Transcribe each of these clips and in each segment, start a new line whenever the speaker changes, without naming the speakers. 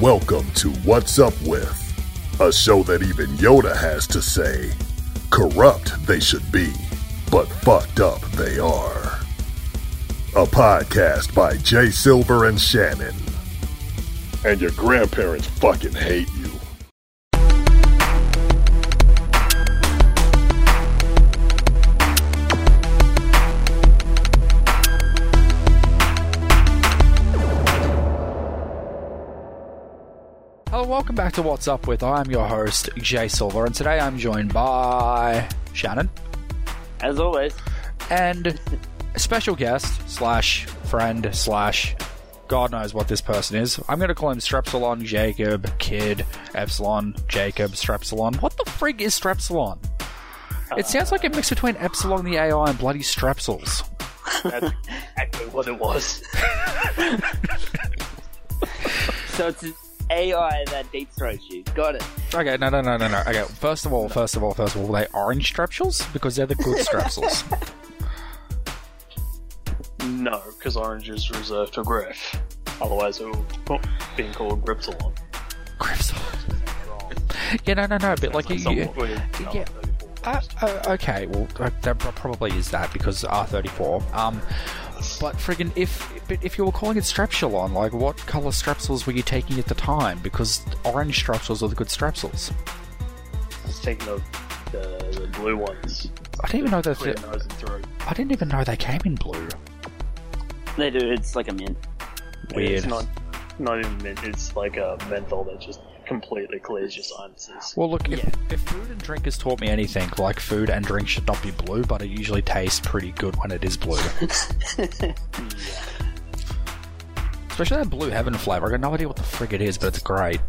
Welcome to What's Up With, a show that even Yoda has to say corrupt they should be, but fucked up they are. A podcast by Jay Silver and Shannon. And your grandparents fucking hate you.
Welcome back to What's Up With. I'm your host, Jay Silver, and today I'm joined by Shannon
As always.
and a special guest slash friend slash God knows what this person is. I'm going to call him Strepsilon, Jacob, Kid, Epsilon, Jacob, Strepsilon. What the frig is Strepsilon? It uh, sounds like a mix between Epsilon the AI and bloody Strepsils.
That's exactly what it was.
So it's AI that deep throats you. Got it.
Okay, no, no, no, no, no. Okay, first of all, first of all, first of all, were they orange Strepsils? Because they're the good Strepsils.
No, because orange is reserved for Griff. Otherwise, it would be called Gripsalon.
Grips. Yeah, no, no, no. But like, you, you,
Somewhat
yeah. uh, uh, okay, well, uh, that probably is that because R34. Um, but friggin', if but if you were calling it Strepsilon, like, what color Strepsils were you taking at the time? Because orange Strepsils are the good Strepsils.
I was taking the, the, the blue ones.
I didn't even know that.
Clear nose and throat.
I didn't even know they came in blue.
They do. It's like a mint.
Weird.
It's not, not even mint, it's like a menthol that just completely clears your sinuses.
Well, look, if,
Yeah.
if food and drink has taught me anything, like food and drink should not be blue, but it usually tastes pretty good when it is blue. Especially that blue heaven flavor. I got no idea what the frig it is, but it's great.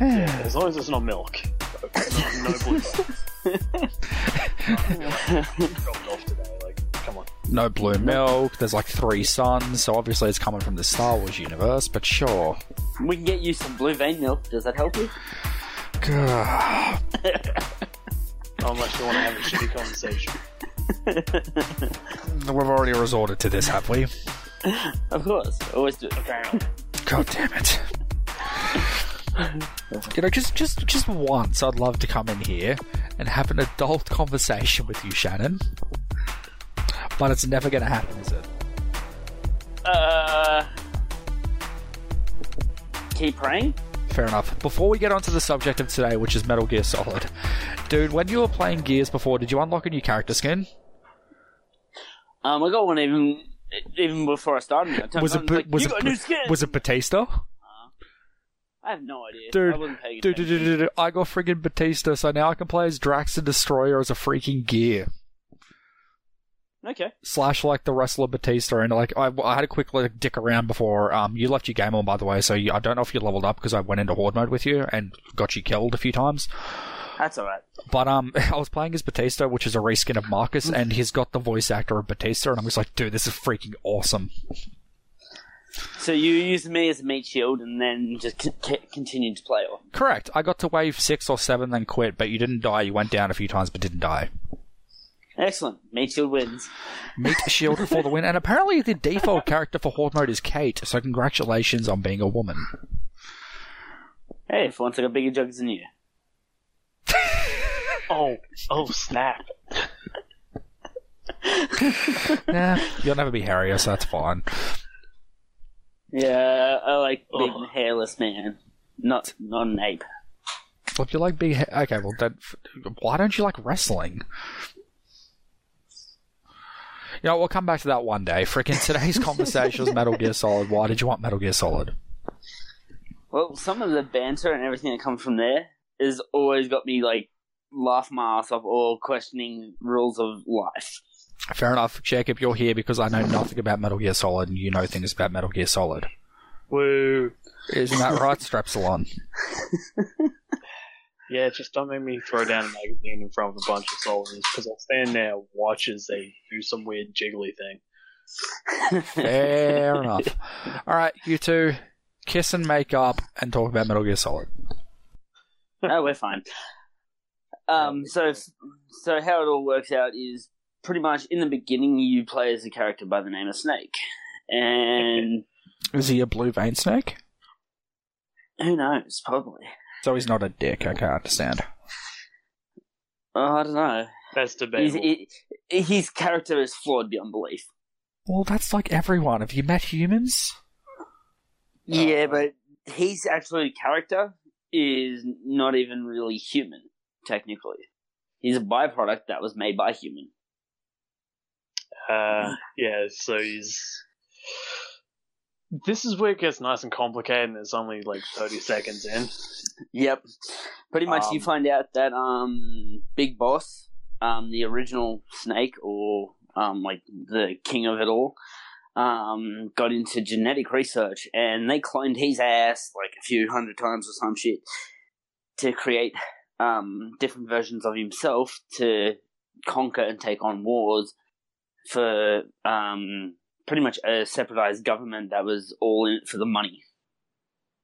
Yeah, as long as it's not milk. No, no blue.
No blue milk. There's like three suns, so obviously it's coming from the Star Wars universe. But sure.
We can get you some blue vein milk. Does that help you?
Not unless you want to have a shitty conversation.
We've already resorted to this, have we?
Of course. Always do.
Apparently.
God damn it. You know, just just just once, I'd love to come in here and have an adult conversation with you, Shannon. But it's never going to happen, is it?
Uh. Keep praying.
Fair enough. Before we get onto the subject of today, which is Metal Gear Solid, dude, when you were playing Gears before, did you unlock a new character skin?
Um, I got one even even before I started. I
Was it
like,
was it
got a
Ba-
new skin.
was it Batista?
I have no idea.
Dude,
I wasn't paying
Dude, dude, dude, dude, I got friggin' Batista, so now I can play as Drax the Destroyer as a freaking Gear.
Okay.
slash like the wrestler Batista, and like I, I had a quick like dick around before. Um, you left your game on by the way, so you, I don't know if you leveled up because I went into horde mode with you and got you killed a few times.
That's alright.
But um, I was playing as Batista, which is a reskin of Marcus, and he's got the voice actor of Batista, and I'm just like, dude, this is freaking awesome.
So you used me as a meat shield and then just c- c- continued to play on.
Correct. I got to wave six or seven, then quit, but you didn't die. You went down a few times, but didn't die.
Excellent. Meat shield wins.
Meat shielded for the win, and apparently the default character for horde mode is Kate. So congratulations on being a woman.
Hey, for once I got bigger jugs than you.
Oh, oh, snap.
Nah, you'll never be hairier, so that's fine.
Yeah, I like big
Ugh.
hairless man. Not not an ape.
Well, if you like big, ha- okay. Well, then, why don't you like wrestling? You know, we'll come back to that one day. Freaking today's conversation was Metal Gear Solid. Why did you want Metal Gear Solid?
Well, some of the banter and everything that comes from there has always got me like laugh my ass off or questioning rules of life.
Fair enough, Jacob. You're here because I know nothing about Metal Gear Solid, and you know things about Metal Gear Solid.
Woo.
Isn't that right, Strepsilon?
Yeah, just don't make me throw down a magazine in front of a bunch of soldiers because I'll stand there and watch as they do some weird jiggly thing.
Fair enough. All right, you two, kiss and make up and talk about Metal Gear Solid.
no, we're fine. Um, so so how it all works out is pretty much in the beginning you play as a character by the name of Snake, and
Is he a blue vein snake?
Who knows? Probably.
So he's not a dick. I can't understand.
Oh, I don't know.
That's
He's,
debatable.
he, his character is flawed beyond belief.
Well, that's like everyone. Have you met humans?
Yeah, but his actual character is not even really human, technically. He's a byproduct that was made by human.
Uh, yeah, so he's. This is where it gets nice and complicated, and it's only like 30 seconds in.
Yep. Pretty much you
Um,
find out that um Big Boss, um the original snake or um like the king of it all, um got into genetic research and they cloned his ass like a few hundred times or some shit to create um different versions of himself to conquer and take on wars for um pretty much a separatized government that was all in it for the money.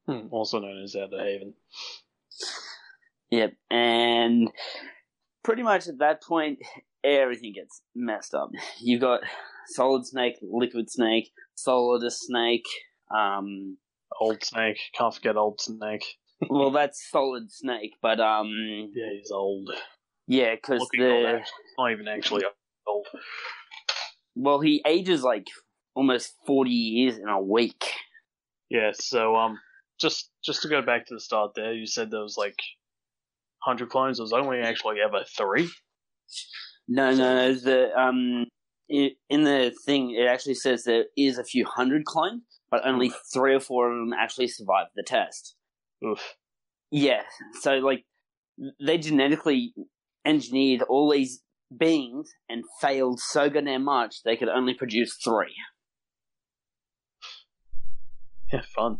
Hmm, also known as Outer Haven.
Yep, and pretty much at that point, everything gets messed up. You've got Solid Snake, Liquid Snake, Solidus Snake. Um,
Old Snake. Can't forget Old Snake.
well, that's Solid Snake, but um,
Yeah, he's old.
yeah, because the.
Not even actually old.
well, he ages like almost forty years in a week.
Yeah, so um, just just to go back to the start there, you said there was like hundred clones. There was only actually ever three.
No, no, no. The um, in the thing, it actually says there is a few hundred clones, but only three or four of them actually survived the test.
Oof.
Yeah, so like they genetically engineered all these beings and failed so goddamn much they could only produce three.
Yeah, fun.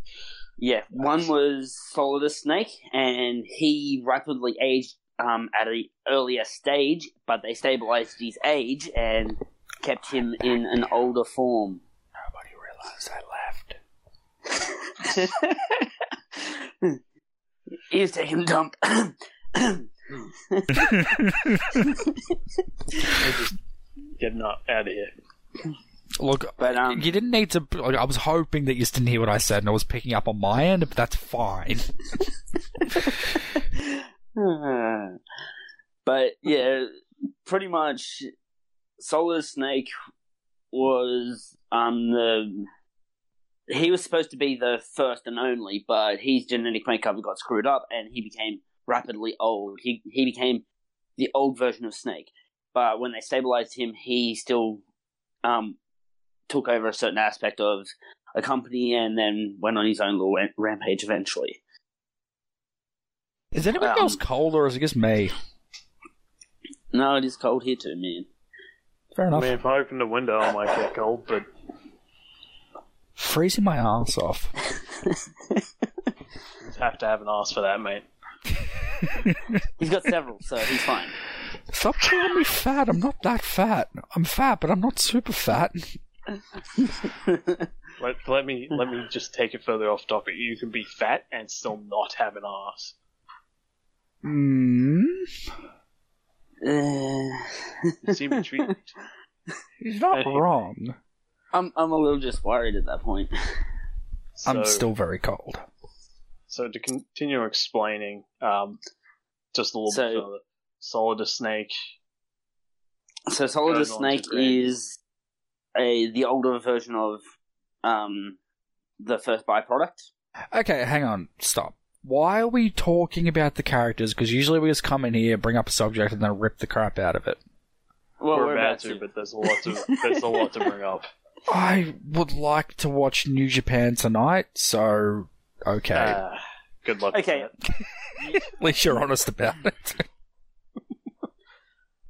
Yeah, one was Solidus Snake, and he rapidly aged um, at an earlier stage, but they stabilized his age and kept him in an older form.
Nobody realized I left.
Here's to him, dump.
just getting out of here.
Look,
But, um,
you didn't need to. Like, I was hoping that you didn't hear what I said and I was picking up on my end, but that's fine.
but yeah, pretty much, Solar Snake was um the he was supposed to be the first and only, but his genetic makeup got screwed up, and he became rapidly old. He he became the old version of Snake, but when they stabilized him, he still um took over a certain aspect of a company, and then went on his own little rampage eventually.
Is anybody
Um,
else cold or is it just me?
No, it is cold here too, man.
Fair
I
enough.
mean, if I open the window, I might get cold, but
Freezing my ass off.
you have to have an ass for that, mate.
He's got several, so he's fine.
Stop calling me fat. I'm not that fat. I'm fat, but I'm not super fat.
Let, let me let me just take it further off topic. You can be fat and still not have an ass.
Hmm.
Uh,
You seem intrigued.
He's not
Hey.
wrong.
I'm I'm a little just worried at that point.
I'm still very cold.
So to continue explaining, um, just a little
So-
bit further, Solidus Snake.
So Solidus
Goes on to
Snake is a the older version of um the first byproduct.
Okay, hang on. Stop. Why are we talking about the characters? Because usually we just come in here, bring up a subject, and then rip the crap out of it.
Well,
we're,
we're
about
about
to,
to.
but there's a lot to there's a lot to bring up.
I would like to watch New Japan tonight, so okay.
Ah, good luck. with
Okay.
that.
At least you're honest about it.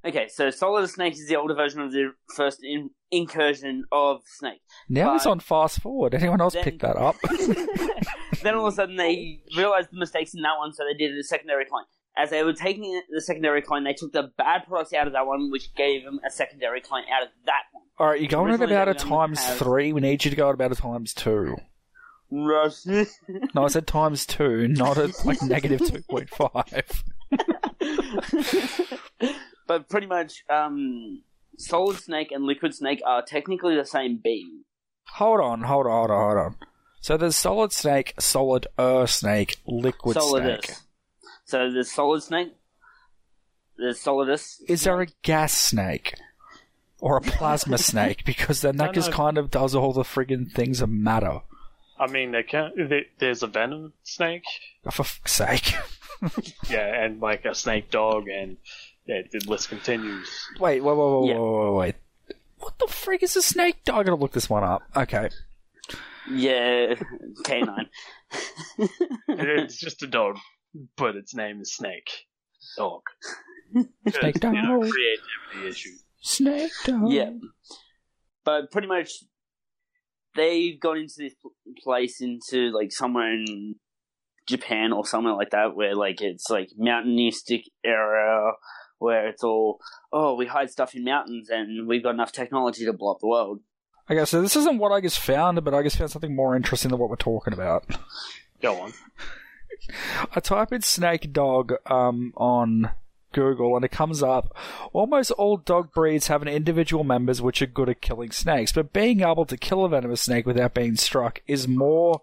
Okay, so Solid Snake is the older version of the first in- incursion of Snake.
now
But-
on fast forward. Anyone else
Then-
pick that up?
then all of a sudden they realized the mistakes in that one, so they did a secondary clone. As they were taking the secondary clone, they took the bad products out of that one, which gave them a secondary clone out of that one.
All right, you're going at about a times
have-
three. We need you to go at about a times two. No, I said times two, not at like negative two point five.
But pretty much, um, Solid Snake and Liquid Snake are technically the same being.
Hold on, hold on, hold on, hold on. So there's Solid Snake, Solid Earth Snake, Liquid
Solidus.
Snake.
So there's Solid Snake. There's Solidus.
Is there a gas snake? Or a plasma snake? Because then that
No,
just
no.
kind of does all the friggin' things that matter.
I mean, they can there- There's a venom snake,
For fuck's sake.
yeah, and like a snake dog, and yeah, the list continues.
Wait, wait, wait, wait,
Yeah.
wait, wait, wait. What the frig is a snake dog? I gotta look this one up. Okay.
Yeah, canine.
it's just a dog, but its name is Snake Dog.
Snake
You know,
dog.
creativity issue.
Snake dog.
Yeah. But pretty much, they've gone into this place into like somewhere in Japan or somewhere like that, where like it's like mountainistic area where it's all oh we hide stuff in mountains and we've got enough technology to blow up the world.
Okay, so this isn't what I just found, but I just found something more interesting than what we're talking about.
Go on.
I type in snake dog um, on Google and it comes up. Almost all dog breeds have an individual members which are good at killing snakes, but being able to kill a venomous snake without being struck is more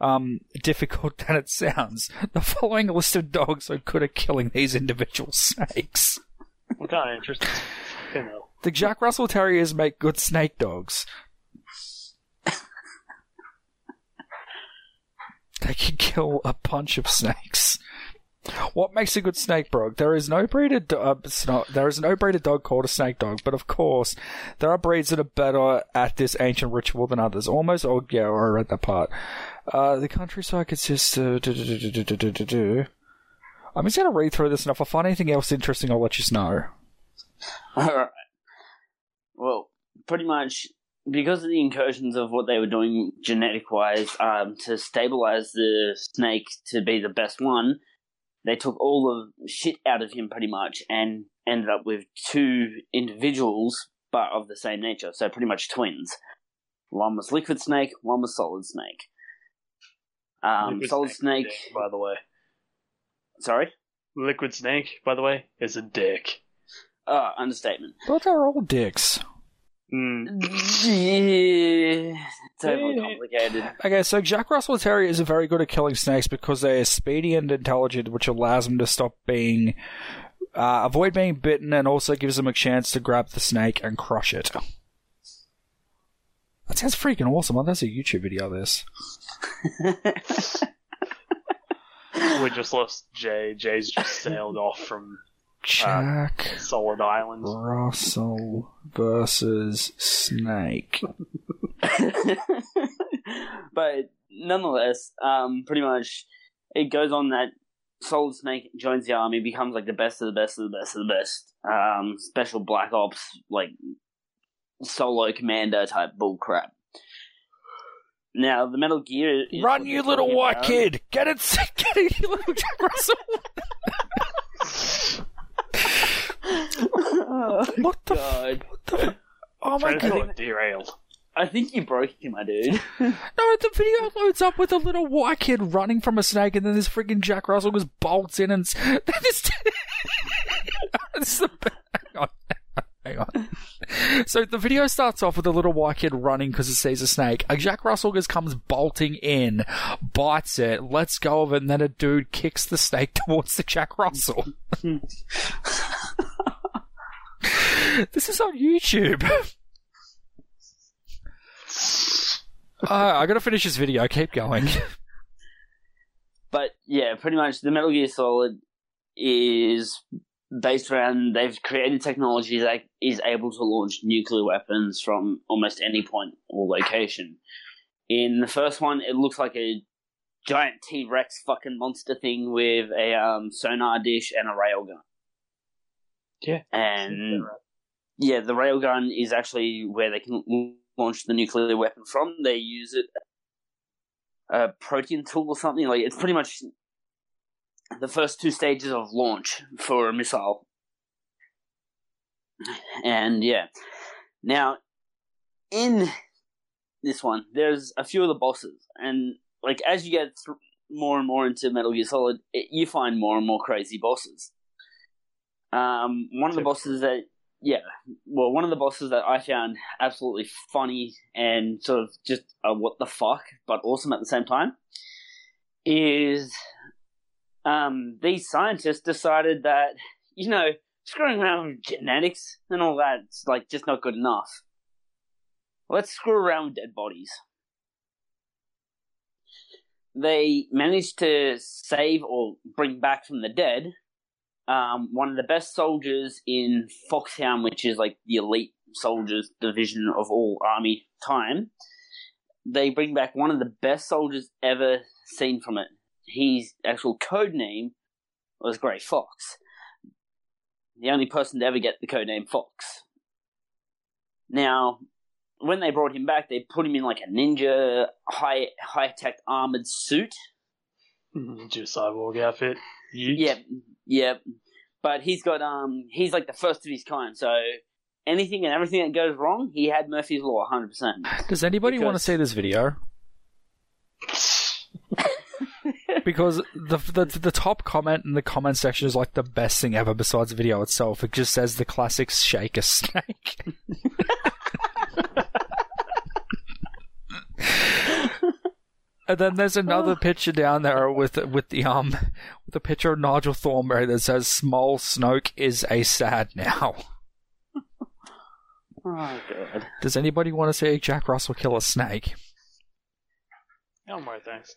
um, difficult than it sounds. The following list of dogs are good at killing these individual snakes.
What kind of interesting? You know.
The Jack Russell Terriers make good snake dogs. they can kill a bunch of snakes. What makes a good snake dog? There is no breed of do- uh, not, there is no breed of dog called a snake dog, but of course there are breeds that are better at this ancient ritual than others. Almost all yeah, I read that part. Uh, the countryside consists of. I'm just gonna read through this, and if I find anything else interesting, I'll let you know.
All right. Well, pretty much because of the incursions of what they were doing genetic wise um, to stabilize the snake to be the best one, they took all the shit out of him pretty much and ended up with two individuals, but of the same nature. So pretty much twins. One was liquid snake, one was solid snake. Um,
Liquid
solid
Snake,
snake.
dick, by the way.
Sorry.
Liquid Snake, by the way, is a dick.
Uh, understatement.
But they're all dicks.
Mm.
Yeah, it's overly
Yeah.
complicated.
Okay, so Jack Russell Terriers are very good at killing snakes because they are speedy and intelligent, which allows them to stop being, uh, avoid being bitten, and also gives them a chance to grab the snake and crush it. That sounds freaking awesome. Oh, That's a YouTube video. of This.
We just lost Jay. Jay's just sailed off from
Jack
Solid Islands.
Russell versus snake.
but nonetheless, um, pretty much it goes on that Solid Snake joins the army, becomes like the best of the best of the best of the best. Um, special black ops, like solo commander type bull crap. Now the Metal Gear. is
Run, you little white
about.
kid! Get it, get it, you little Jack Russell. what the? F-
God,
what the? F- oh my
Trying
god!
to get derailed.
I think you broke him, my dude.
No, the video loads up with a little white kid running from a snake, and then this freaking Jack Russell just bolts in and. s- This, this is the. Hang on. Hang on. So the video starts off with a little white kid running because it sees a snake. A Jack Russell just comes bolting in, bites it, lets go of it, and then a dude kicks the snake towards the Jack Russell. this is on YouTube. Uh, I gotta finish this video. Keep going.
But yeah, pretty much the Metal Gear Solid is based around they've created technology that is able to launch nuclear weapons from almost any point or location. In the first one, it looks like a giant T Rex fucking monster thing with a um, sonar dish and a railgun.
Yeah.
And yeah, the railgun is actually where they can launch the nuclear weapon from. They use it a protein tool or something. Like it's pretty much the first two stages of launch for a missile. And yeah, now in this one, there's a few of the bosses, and like as you get th- more and more into Metal Gear Solid, it, you find more and more crazy bosses. Um, one of the bosses that yeah, well, one of the bosses that I found absolutely funny and sort of just a what the fuck, but awesome at the same time, is um, these scientists decided that you know screwing around with genetics and all that's like just not good enough. Let's screw around with dead bodies. They managed to save or bring back from the dead um, one of the best soldiers in Foxhound, which is like the elite soldiers division of all army time. They bring back one of the best soldiers ever seen from it. His actual code name was Grey Fox. The only person to ever get the code name Fox. Now, when they brought him back, they put him in like a ninja, high high tech armored suit.
Ninja cyborg outfit.
Yep, yep. But he's got um, he's like the first of his kind. So anything and everything that goes wrong, he had Murphy's law, hundred percent.
Does anybody want to see this video? because the, the the top comment in the comment section is like the best thing ever besides the video itself. It just says the classic shaker snake. and then there's another picture down there with with the um with the picture of Nigel Thornberry that says "Small Snoke is a sad now."
Oh god.
Does anybody want to see Jack Russell kill a snake?
No more thanks.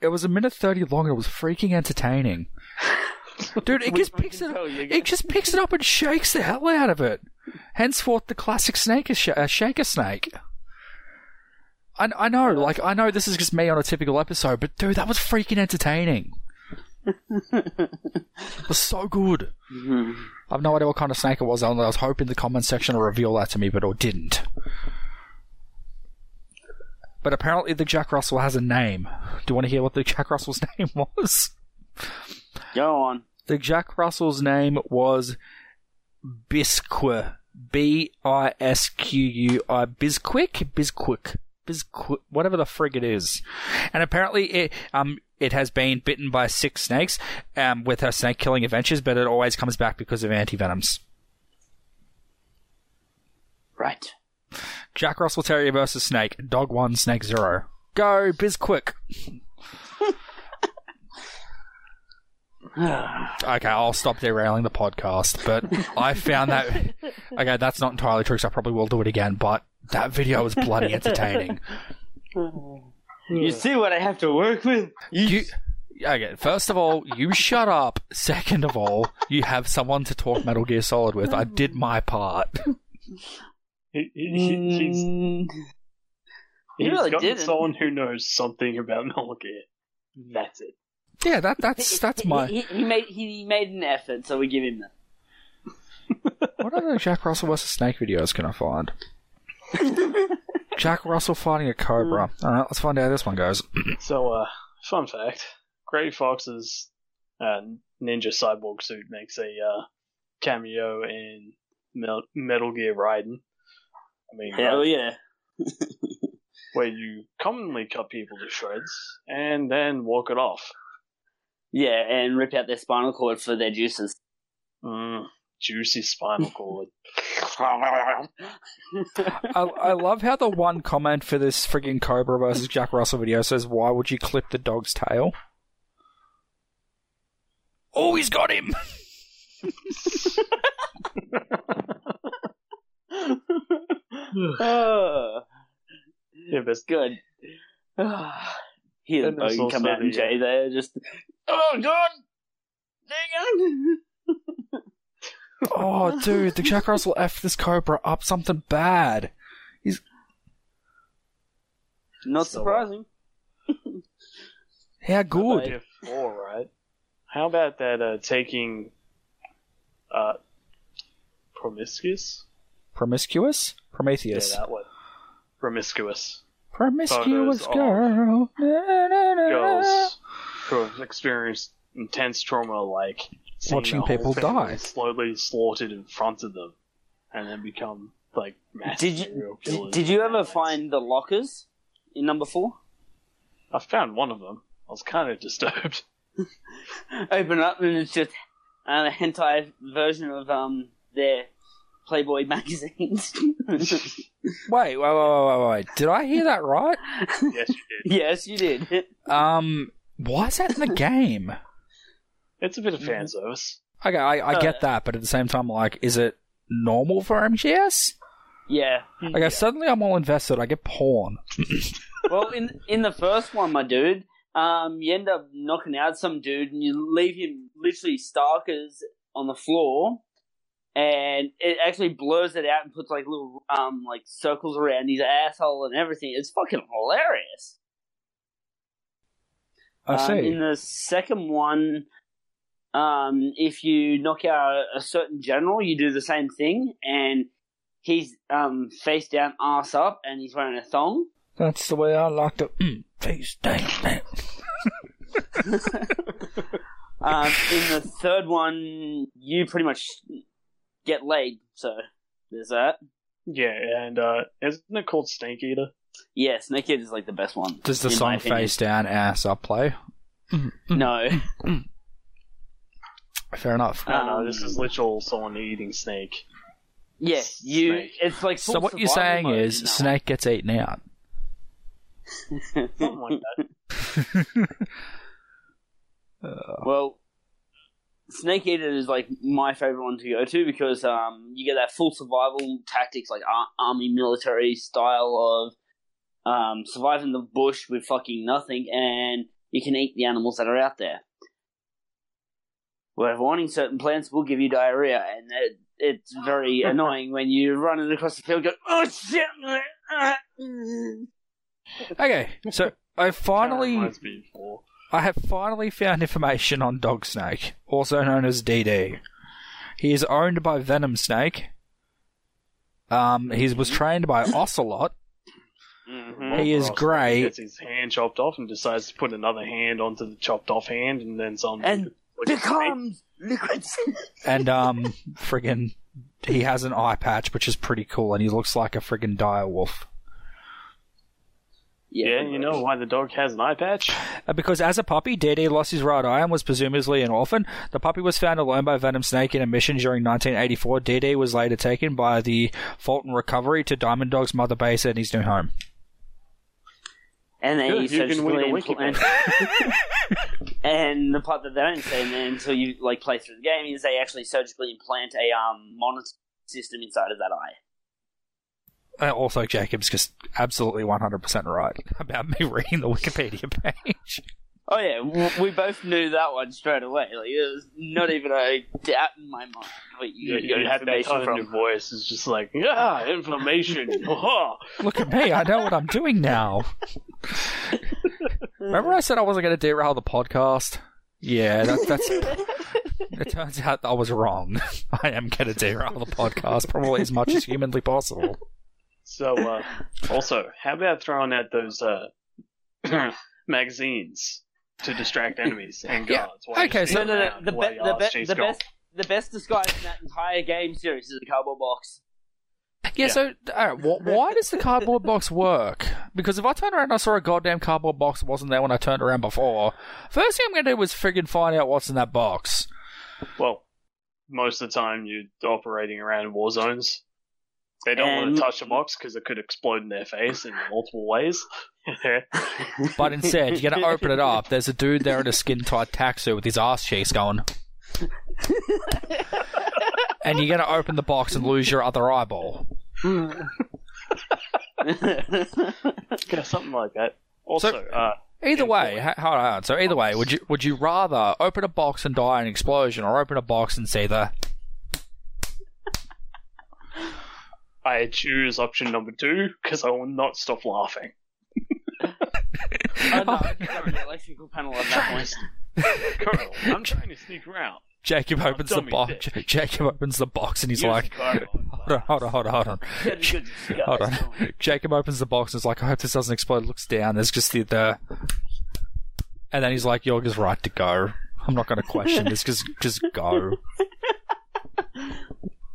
It was a minute thirty long and it was freaking entertaining. Dude, it just picks it up. It just picks it up and shakes the hell out of it. Henceforth, the classic snake is sh- uh, shaker snake. I, I know, like I know this is just me on a typical episode, but dude, that was freaking entertaining. it was so good.
Mhm.
I have no idea what kind of snake it was. I was hoping the comment section would reveal that to me, but it didn't. But apparently, the Jack Russell has a name. Do you want to hear what the Jack Russell's name was?
Go on.
The Jack Russell's name was Bisque. B I S Q U I. Bisquick? Bisquick. Bisquick. Whatever the frig it is. And apparently it, um, it has been bitten by six snakes, um, with her snake killing adventures, but it always comes back because of anti venoms.
Right.
Jack Russell Terrier versus Snake. Dog 1, Snake 0. Go, Bisquick. Okay, I'll stop derailing the podcast, but I found that. Okay, that's not entirely true, so I probably will do it again, but that video was bloody entertaining.
you see what I have to work with?
You. Okay, first of all, you shut up. Second of all, you have someone to talk Metal Gear Solid with. I did my part.
He, he, he- he's he's
really
gotten
didn't.
someone who knows something about Metal Gear. That's it.
Yeah, that that's that's my.
He, he, he made he made an effort, so we give him that.
What other Jack Russell versus Snake videos can I find? Jack Russell fighting a cobra. All right, let's find out how this one goes.
So, uh, fun fact: Grey Fox's uh, ninja cyborg suit makes a uh, cameo in Mel- Metal Gear Raiden. I mean,
Hell
uh,
yeah.
where you commonly cut people to shreds and then walk it off.
Yeah, and rip out their spinal cord for their juices.
Mm, juicy spinal cord.
I, I love how the one comment for this frigging Cobra versus Jack Russell video says, "Why would you clip the dog's tail?" Oh, he's got him.
oh,
yeah, but
good. Hear the
And there's
come out and Jay uh, there, just. Oh god! Dang it!
Oh, dude, the Jack Russell f this Cobra up something bad.
He's not
So,
surprising.
How good?
Four, right? How about that uh, taking uh, promiscuous?
Promiscuous? Prometheus.
Yeah, that one. Promiscuous
Promiscuous
Photos
girl.
Girls who have experienced intense trauma, like seeing
Watching people die.
slowly slaughtered in front of them, and then become like massive
Did you
serial
did,
killers.
did you ever find the lockers in number four?
I found one of them. I was kind of disturbed.
Open up and it's just uh, a hentai version of um their Playboy magazines.
Wait, wait, wait, wait, wait, wait. Did I hear that right?
yes, you did.
yes, you did.
Um, why is that in the game?
It's a bit of fan service.
Okay, I, I get
Uh,
that, but at the same time, like, is it normal for MGS?
Yeah.
Like, suddenly I'm all invested. I get porn.
Well, in in the first one, my dude, um, you end up knocking out some dude, and you leave him literally starkers on the floor, and it actually blurs it out and puts like little um like circles around his asshole and everything. It's fucking hilarious.
I
Um,
see.
in the second one, um, if you knock out a certain general, you do the same thing, and he's um face down, ass up, and he's wearing a thong.
That's the way I like to mm, face down.
Um, in the third one, you pretty much get laid. So there's that.
Yeah, and uh, isn't it called Snake Eater?
Yeah, Snake Eater is like the best one.
Does the song face down, ass up play?
No.
Fair enough.
I don't know.
Um,
This is literal someone eating snake.
Yeah, you.
Snake.
It's like
So what you're saying
mode
is
in that
Snake gets eaten out.
Something like that.
one. Well, Snake Eater is like my favorite one to go to because um you get that full survival tactics like ar- army military style of um surviving the bush with fucking nothing and you can eat the animals that are out there. Where wanting certain plants will give you diarrhea, and it, it's very annoying when you're running across the field. Go, oh shit! ah, mm."
Okay, so I finally,
reminds me of four.
I have finally found information on Dog Snake, also known as DD. He is owned by Venom Snake. Um, he was trained by Ocelot.
Mhm.
He is
grey.
great.
Gets his hand chopped off and decides to put another hand onto the chopped off hand, and then some.
And
like a snake.
Becomes liquid.
and um friggin' he has an eye patch which is pretty cool and he looks like a friggin' dire wolf.
Yeah, you know why the dog has an eye patch?
Uh, because as a puppy DD lost his right eye and was presumably an orphan. The puppy was found alone by venom snake in a mission during 1984 DD was later taken by the fulton recovery to diamond dog's mother base and his new home
And then
Good,
he
you can read a
surgically implant. and the part that they don't say in there until you like play through the game is they actually surgically implant a um monitor system inside of that eye.
Uh, also jacob's just absolutely 100% right about me reading the wikipedia page
Oh yeah, we both knew that one straight away. Like it was not even a doubt in my mind. Where you,
You,
got your
you had that
information
tone in
from.
your voice. It's just like, yeah, information.
Look at me i know what i'm doing now Remember I said I wasn't going to derail the podcast? Yeah, that, that's. it turns out I was wrong. I am going to derail the podcast probably as much as humanly possible.
so, uh, also, how about throwing out those uh, magazines to distract enemies and
Yeah,
guards? while
okay, so-
No, no, no. The, be- the, be- the best, the best disguise in that entire game series is a cardboard box.
Yeah,
Yeah.
so alright, wh- why does the cardboard box work? Because if I turned around and I saw a goddamn cardboard box that wasn't there when I turned around before, first thing I'm going to do was friggin' find out what's in that box.
Well, most of the time you're operating around war zones. They don't want to touch the box because it could explode in their face in multiple ways.
But instead, you're going to open it up. There's a dude there in a skin tight taxi with his ass cheeks going. and you're going to open the box and lose your other eyeball.
yeah, something like that. Also,
So-
uh,
Either way, h- hold on. So either way, would you would you rather open a box and die in an explosion, or open a box and see the?
I choose option number two because I will not stop laughing.
oh no, I picked up the electrical panel at that point.
Colonel, I'm trying to sneak around.
Jacob opens the box. Jacob opens the box and he's like, hold on, hold on, hold on, hold on.
Good disguise
Hold on. Jacob opens the box and is like, I hope this doesn't explode. Looks down. There's just the, the and then he's like, just right to go. I'm not going to question this. Just just go.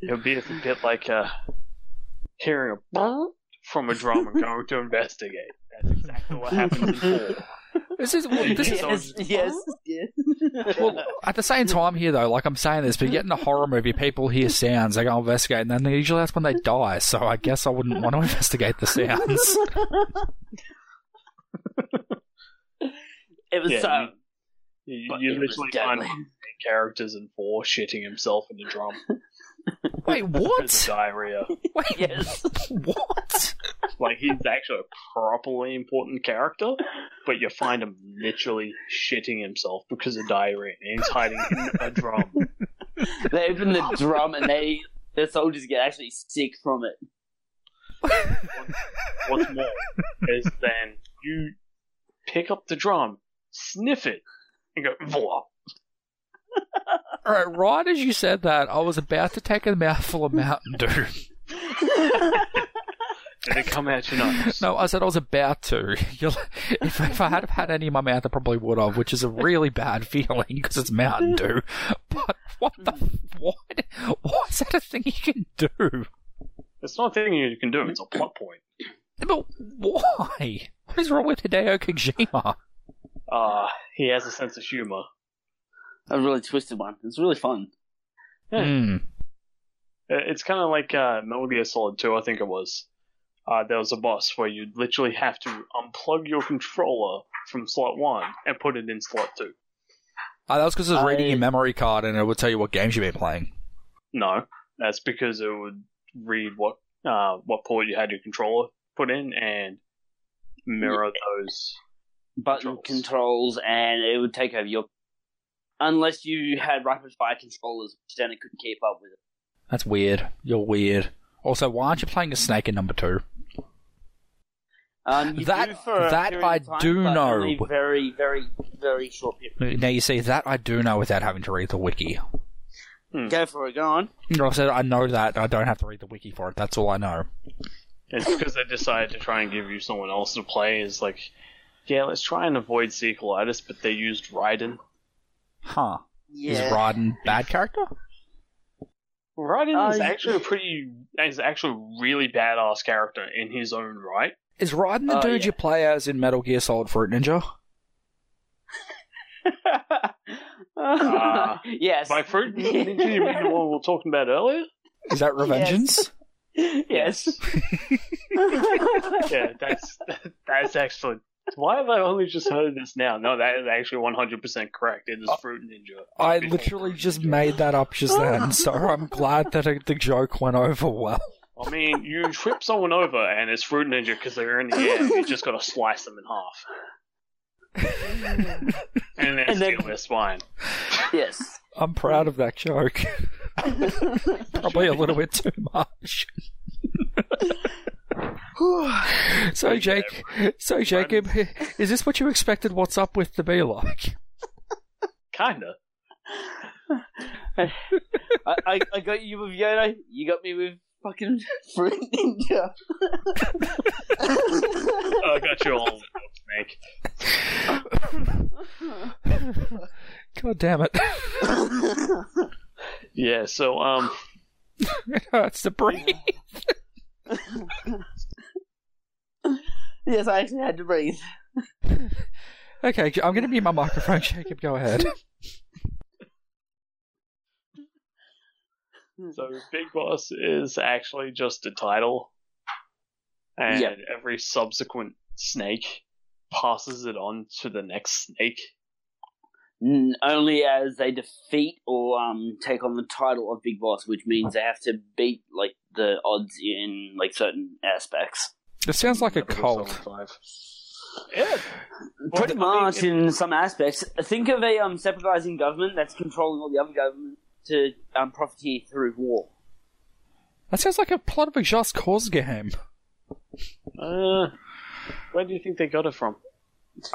It'll be a bit like uh, hearing a from a drum and going to investigate. That's exactly what happened in four.
This is well, this is
Yes, yes, yes.
Well, at the same time here though, like I'm saying this, but yet in a horror movie, people hear sounds, they go investigate, and then usually that's when they die. So I guess I wouldn't want to investigate the sounds.
it was
Yeah, um,
so.
You,
But
you
it was
literally find
deadly.
one of the main characters in four shitting himself in the drum.
Wait, what?
diarrhea.
Wait,
Yes.
what?
Like he's actually a properly important character, but you find him literally shitting himself because of diarrhea, and he's hiding in a drum.
They open the drum and they the soldiers get actually sick from it.
What's more is then you pick up the drum, sniff it, and go voila.
All right, right as you said that, I was about to take a mouthful of Mountain Dew.
Did it come out your nose?
No, I said I was about to. If, if I had have had any in my mouth, I probably would have, which is a really bad feeling because it's Mountain Dew. But what the what? Why is that a thing you can do?
It's not a thing you can do. It's a plot point.
But why? What is wrong with Hideo Kojima?
Uh, he has a sense of humor.
A really twisted one. It's really fun.
Yeah.
Hmm.
Uh, It's kind of like uh, Metal Gear Solid 2, I think it was. Uh, there was a boss where you literally have to unplug your controller from slot 1 and put it in slot 2.
Oh, that was because it was reading
I-
your memory card and it would tell you what games you've been playing.
No, that's because it would read what uh, what port you had your controller put in and mirror those.
Button
Controls.
controls, and it would take over your. Unless you had rapid fire controllers, which then it couldn't keep up with it.
That's weird. You're weird. Also, why aren't you playing a snake in number two?
Um, you
That-
do for a
that I
of time,
do
but
know.
only Very, very, very short period.
Now you see that I do know without having to read the wiki.
Go for it. Go on.
You know, I said I know that I don't have to read the wiki for it. That's all I know.
It's because they decided to try and give you someone else to play. Is like, yeah, let's try and avoid sequelitis, but they used Raiden.
Huh? Is
Yeah.
Raiden bad character?
Raiden is
Uh,
actually a pretty, is actually a really badass character in his own right.
Is Raiden the
Oh,
dude
yeah.
you play as in Metal Gear Solid Fruit Ninja?
Uh,
yes.
By fruit ninja, you mean the one we were talking about earlier?
Is that Revengeance?
yes.
Yeah, that's that's actually. Why have I only just heard this now? No, that is actually one hundred percent correct. It is Fruit Ninja.
I literally just made that up just then, so I'm glad that uh, the joke went over well.
I mean, you trip someone over and it's Fruit Ninja because they're in the air. You just got to slice them in half, and then
And then-
steal their spine.
yes.
I'm proud of that joke. Probably a little bit too much. So Jake, so Jacob, is this what you expected? What's up with to be like?
Kinda.
I, I, I got you with Yoda. You got me with fucking Fruit Ninja.
Oh, I got you all, Snake.
God damn it!
Yeah. So, um,
it hurts to breathe.
Yes, I actually had to breathe.
Okay, I'm going to mute my microphone. Jacob, go ahead.
so Big Boss is actually just a title, and
Yep.
every subsequent snake passes it on to the next snake.
Only as they defeat or um take on the title of Big Boss, which means they have to beat like the odds in like certain aspects.
It sounds like a cult.
Yeah,
Pretty
Well, I mean,
much in some aspects. Think of a um separatizing government that's controlling all the other government to um profiteer through war.
That sounds like a plot of a Just Cause game.
Uh, where do you think they got it from?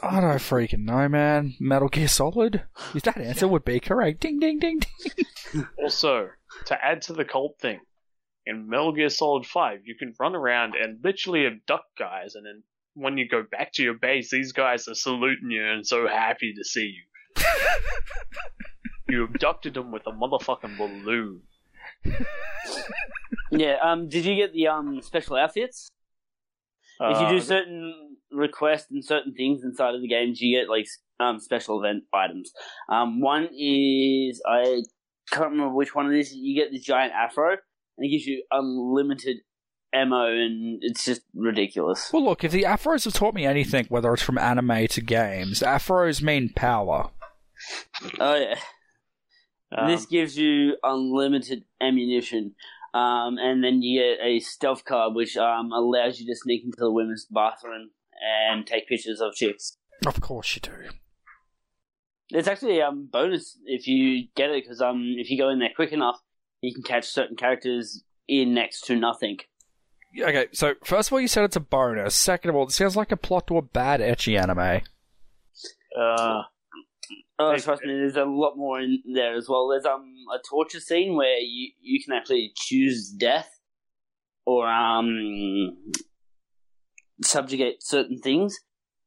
I don't freaking know, man. Metal Gear Solid? That answer would be correct. Ding, ding, ding, ding.
Also, to add to the cult thing, in Metal Gear Solid 5, you can run around and literally abduct guys, and then when you go back to your base, these guys are saluting you and so happy to see you. you abducted them with a motherfucking balloon.
Yeah. Um. Did you get the um special outfits? if you
Uh,
do certain requests and certain things inside of the games, you get like um, special event items. Um, one is I can't remember which one it is. You get the giant afro, and it gives you unlimited ammo, and it's just ridiculous.
Well, look, if the afros have taught me anything, whether it's from anime to games, afros mean power.
Oh yeah,
Um,
this gives you unlimited ammunition. Um, and then you get a stealth card, which um, allows you to sneak into the women's bathroom and take pictures of chicks.
Of course you do.
It's actually a um, bonus if you get it because um, if you go in there quick enough, you can catch certain characters in next to nothing.
Okay, so first of all, you said it's a bonus. Second of all, it sounds like a plot to a bad ecchi anime.
uh,
Oh,
Hey,
trust me, there's a lot more in there as well. There's um a torture scene where you you can actually choose death or um subjugate certain things,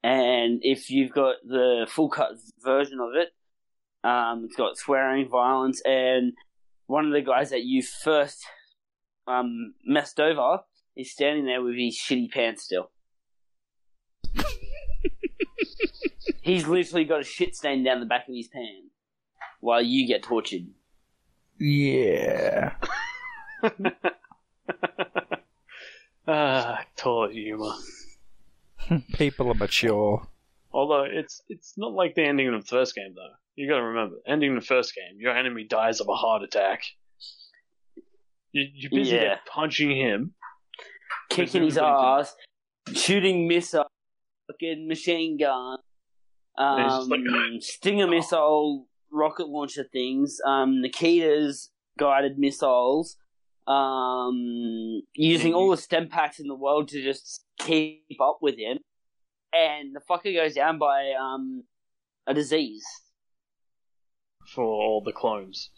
and if you've got the full cut version of it, um, it's got swearing, violence, and one of the guys that you first um messed over is standing there with his shitty pants still. He's literally got a shit stain down the back of his pants while you get tortured.
Yeah.
ah, toilet humor.
People are mature.
Although it's it's not like the ending of the first game though. You got to remember, ending the first game, your enemy dies of a heart attack. You, you're busy
Yeah.
punching him.
Kicking his ass, shooting missile, fucking machine gun, um,
like-
stinger missile, rocket launcher things, um, Nikita's guided missiles, um, using all the stem packs in the world to just keep up with him, and the fucker goes down by um, a disease.
For all the clones.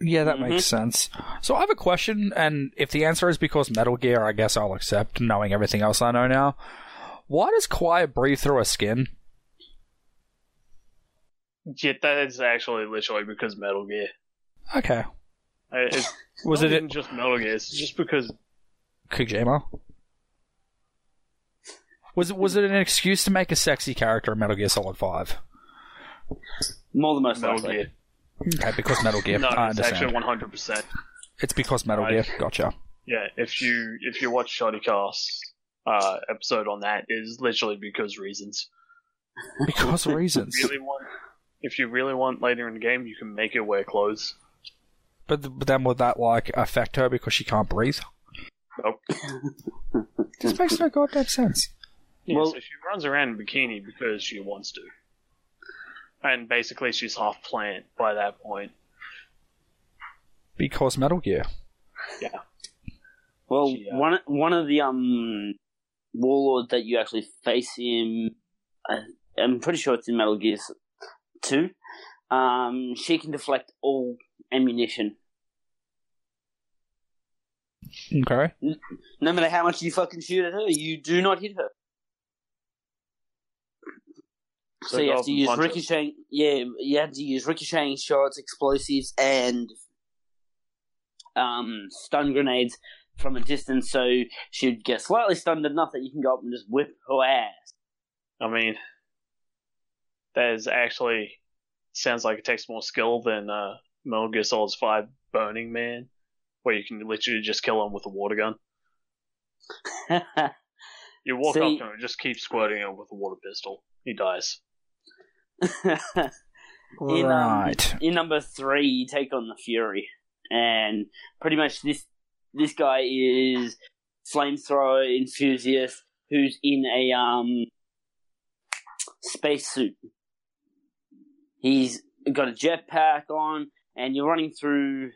Yeah, that
Mhm.
makes sense. So I have a question, and if the answer is because Metal Gear, I guess I'll accept, knowing everything else I know now. Why does Quiet breathe through a skin?
Yet that is actually literally because Metal Gear.
Okay.
It's
Was
not
it
even just Metal Gear? It's just because
Kojima? Was it was it an excuse to make a sexy character in Metal Gear Solid Five?
More than most
Metal
likely.
Gear.
Okay, because Metal Gear.
No,
I
it's
understand.
actually one hundred percent.
It's because Metal
Right.
Gear. Gotcha.
Yeah, if you if you watch Shoddy Cast uh, episode on that, is literally because reasons.
Because reasons.
Really want if you really want later in the game, you can make her wear clothes.
But, th- but then would that like affect her because she can't breathe?
Nope.
This makes no goddamn sense.
Yeah,
Well-
so she runs around in bikini because she wants to. And basically she's half plant by that point.
Because Metal Gear.
Yeah.
Well,
She, uh,
one one of the um warlords that you actually face him, uh, I'm pretty sure it's in Metal Gear Two. Um, she can deflect all ammunition,
Okay.
no matter how much you fucking shoot at her. You do not hit her. So, you have to use
punch
ricocheting. Yeah, you have to use ricocheting shots, explosives, and um, stun grenades from a distance. So she'd get slightly stunned enough that you can go up and just whip her ass.
I mean that is actually sounds like it takes more skill than uh Metal Gear 5 Burning Man, where you can literally just kill him with a water gun. You walk
See-
up to him and just keep squirting him with a water pistol. He dies.
In, um,
right.
in number three, you take on the Fury, and pretty much this this guy is flamethrower enthusiast who's in a um spacesuit. He's got a jetpack on, and you're running through.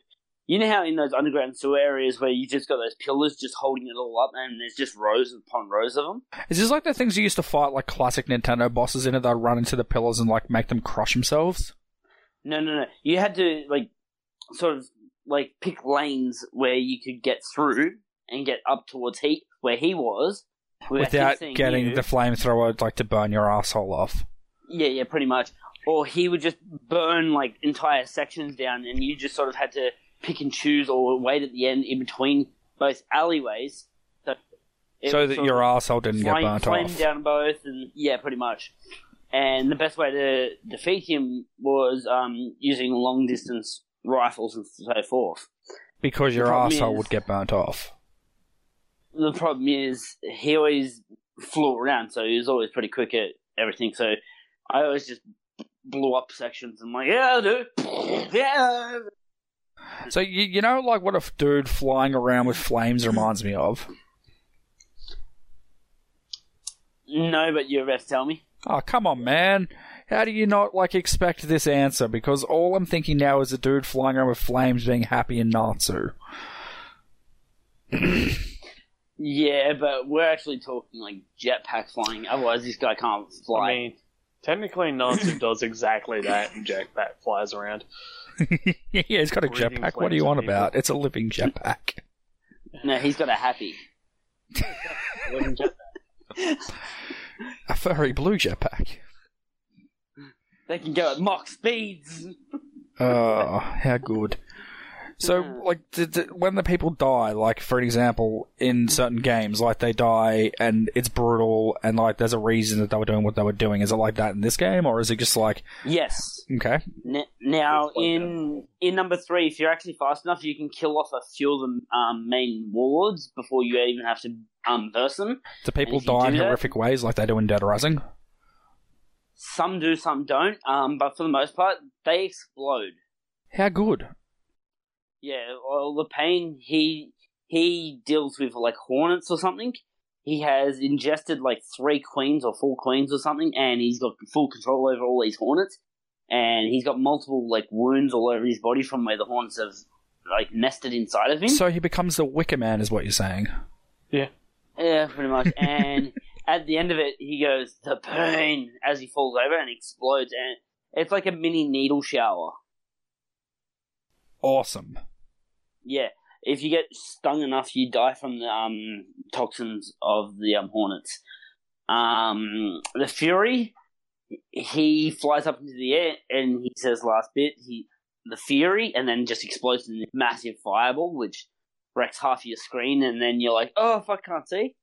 You know how in those underground sewer areas where you just got those pillars just holding it all up, and there's just rows upon rows of them.
Is this like the things you used to fight like classic Nintendo bosses in it? They'd run into the pillars and like make them crush themselves?
No, no, no. You had to like sort of like pick lanes where you could get through and get up towards he where he was
Without
seeing
getting
you.
the flamethrower like to burn your asshole off.
yeah, yeah, pretty much. Or he would just burn like entire sections down, and you just sort of had to pick and choose or wait at the end in between both alleyways. So,
so that your asshole didn't get burnt
flame
off.
down both, and yeah, pretty much. and the best way to defeat him was um, using long distance rifles and so forth.
Because your asshole
is-
would get burnt off.
The problem is he always flew around, so he was always pretty quick at everything. So I always just blew up sections. I'm like, yeah, dude, yeah.
So you you know like what a dude flying around with flames reminds me of?
No, but you're about to tell me.
Oh come on, man! How do you not like expect this answer? Because all I'm thinking now is a dude flying around with flames being happy in Natsu.
Yeah, but we're actually talking like jetpack flying. Otherwise, this guy can't fly.
I mean, technically, Natsu does exactly that, and jetpack flies around.
yeah, he's got a
Breathing
jetpack. What are you
flames
on
people.
about? It's a living jetpack.
no, he's got a happy.
A furry blue jetpack.
They can go at Mach speeds.
Oh, how good. So,
Yeah.
like, did, did- when the people die, like, for an example, in certain games, like, they die and it's brutal and, like, there's a reason that they were doing what they were doing. Is it like that in this game, or is it just like,
Yes.
okay,
N- now,
It's like
in in number three, if you're actually fast enough, you can kill off a few of the um, main warlords before you even have to um, verse them.
do people
if you
die in
that-
horrific ways like they do in Dead Rising?
Some do, some don't. Um, but for the most part, they explode.
How good.
Yeah, well, the pain he he deals with like hornets or something. He has ingested like three queens or four queens or something, and he's got full control over all these hornets. And he's got multiple like wounds all over his body from where the hornets have like nested inside of him.
So he becomes the Wicker Man, is what you're saying.
Yeah. Yeah, pretty much. And at the end of it, he goes the pain as he falls over and explodes, and it's like a mini needle shower.
Awesome.
Yeah, if you get stung enough, you die from the um, toxins of the um, hornets. Um, the Fury, he flies up into the air and he says last bit, he the Fury, and then just explodes in this massive fireball, which wrecks half your screen, and then you're like, oh, fuck, I can't see.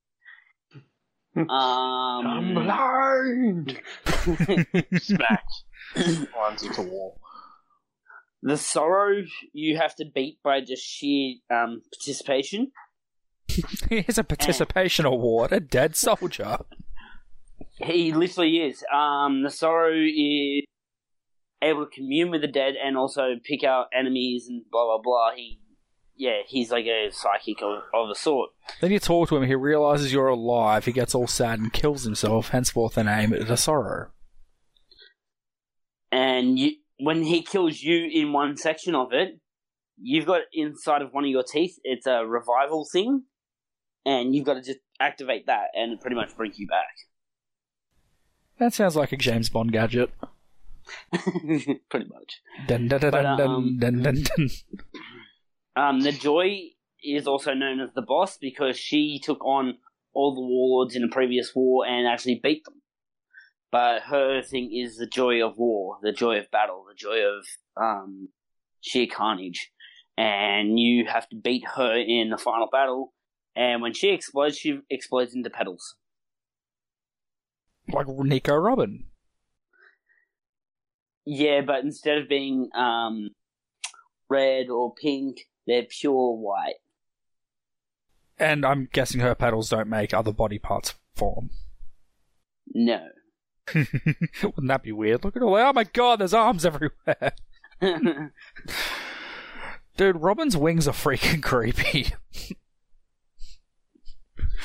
I'm
um,
blind! Smacks. Runs into wall.
The Sorrow, you have to beat by just sheer um, participation.
Here's a participation award, a dead soldier.
He literally is. Um, the Sorrow is able to commune with the dead and also pick out enemies and blah blah blah. He, yeah, he's like a psychic of, of a sort.
Then you talk to him, he realizes you're alive, he gets all sad and kills himself, henceforth the name the Sorrow.
And you, when he kills you in one section of it, you've got inside of one of your teeth. It's a revival thing, and you've got to just activate that, and it pretty much brings you back.
That sounds like a James Bond gadget.
pretty much.
Dun dun dun
But,
dun, dun
um,
dun dun dun.
Um, the Joy is also known as the boss because she took on all the warlords in a previous war and actually beat them. But her thing is the joy of war, the joy of battle, the joy of um, sheer carnage. And you have to beat her in the final battle. And when she explodes, she explodes into petals.
Like Nico Robin.
Yeah, but instead of being um, red or pink, they're pure white.
And I'm guessing her petals don't make other body parts form.
No.
Wouldn't that be weird? Look at all oh my god, there's arms everywhere. Dude, Robin's wings are freaking creepy.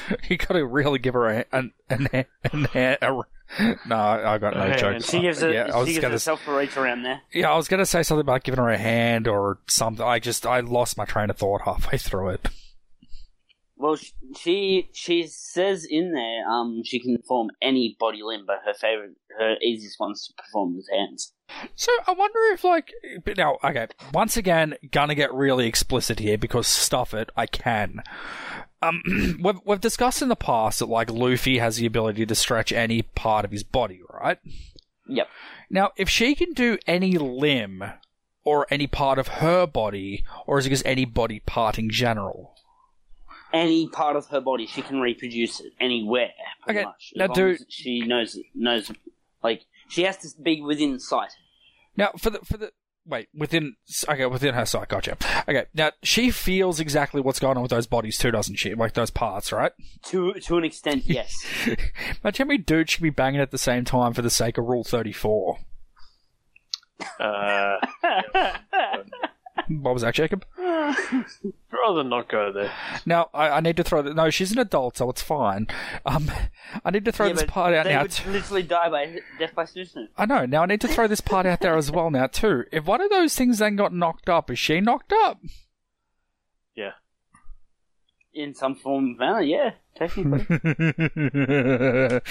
you gotta really give her a an an, an, an a, no, I got no
A
joke.
She gives, a,
yeah,
she gives
gonna
herself a reach around there.
yeah, I was gonna say something about giving her a hand or something. I just I lost my train of thought halfway through it.
Well, she she says in there, um, she can perform any body limb, but her favorite, her easiest ones to perform is hands.
So I wonder if, like, but now, okay, once again, gonna get really explicit here because stuff it, I can. Um, we've, we've discussed in the past that, like, Luffy has the ability to stretch any part of his body, right?
Yep.
Now, if she can do any limb or any part of her body, or is it just any body part in general?
Any part of her body, she can reproduce it anywhere.
Okay,
much.
Now
long
do-
she knows knows like She has to be within sight.
Now, for the for the wait within okay within her sight, gotcha. Okay, now she feels exactly what's going on with those bodies too, doesn't she? Like those parts, right?
To to an extent, yes.
Imagine how many dudes should be banging at the same time for the sake of Rule Thirty Four.
Uh,
What was that, Jacob?
rather not go there.
Now I, I need to throw. The, no, she's an adult, so it's fine. Um, I need to throw
Yeah,
this
but
part out
they
now.
would
t-
literally die by death by suicide.
I know. Now I need to throw this part out there as well. Now too. If one of those things then got knocked up, is she knocked up?
Yeah.
In some form of manner, yeah, technically.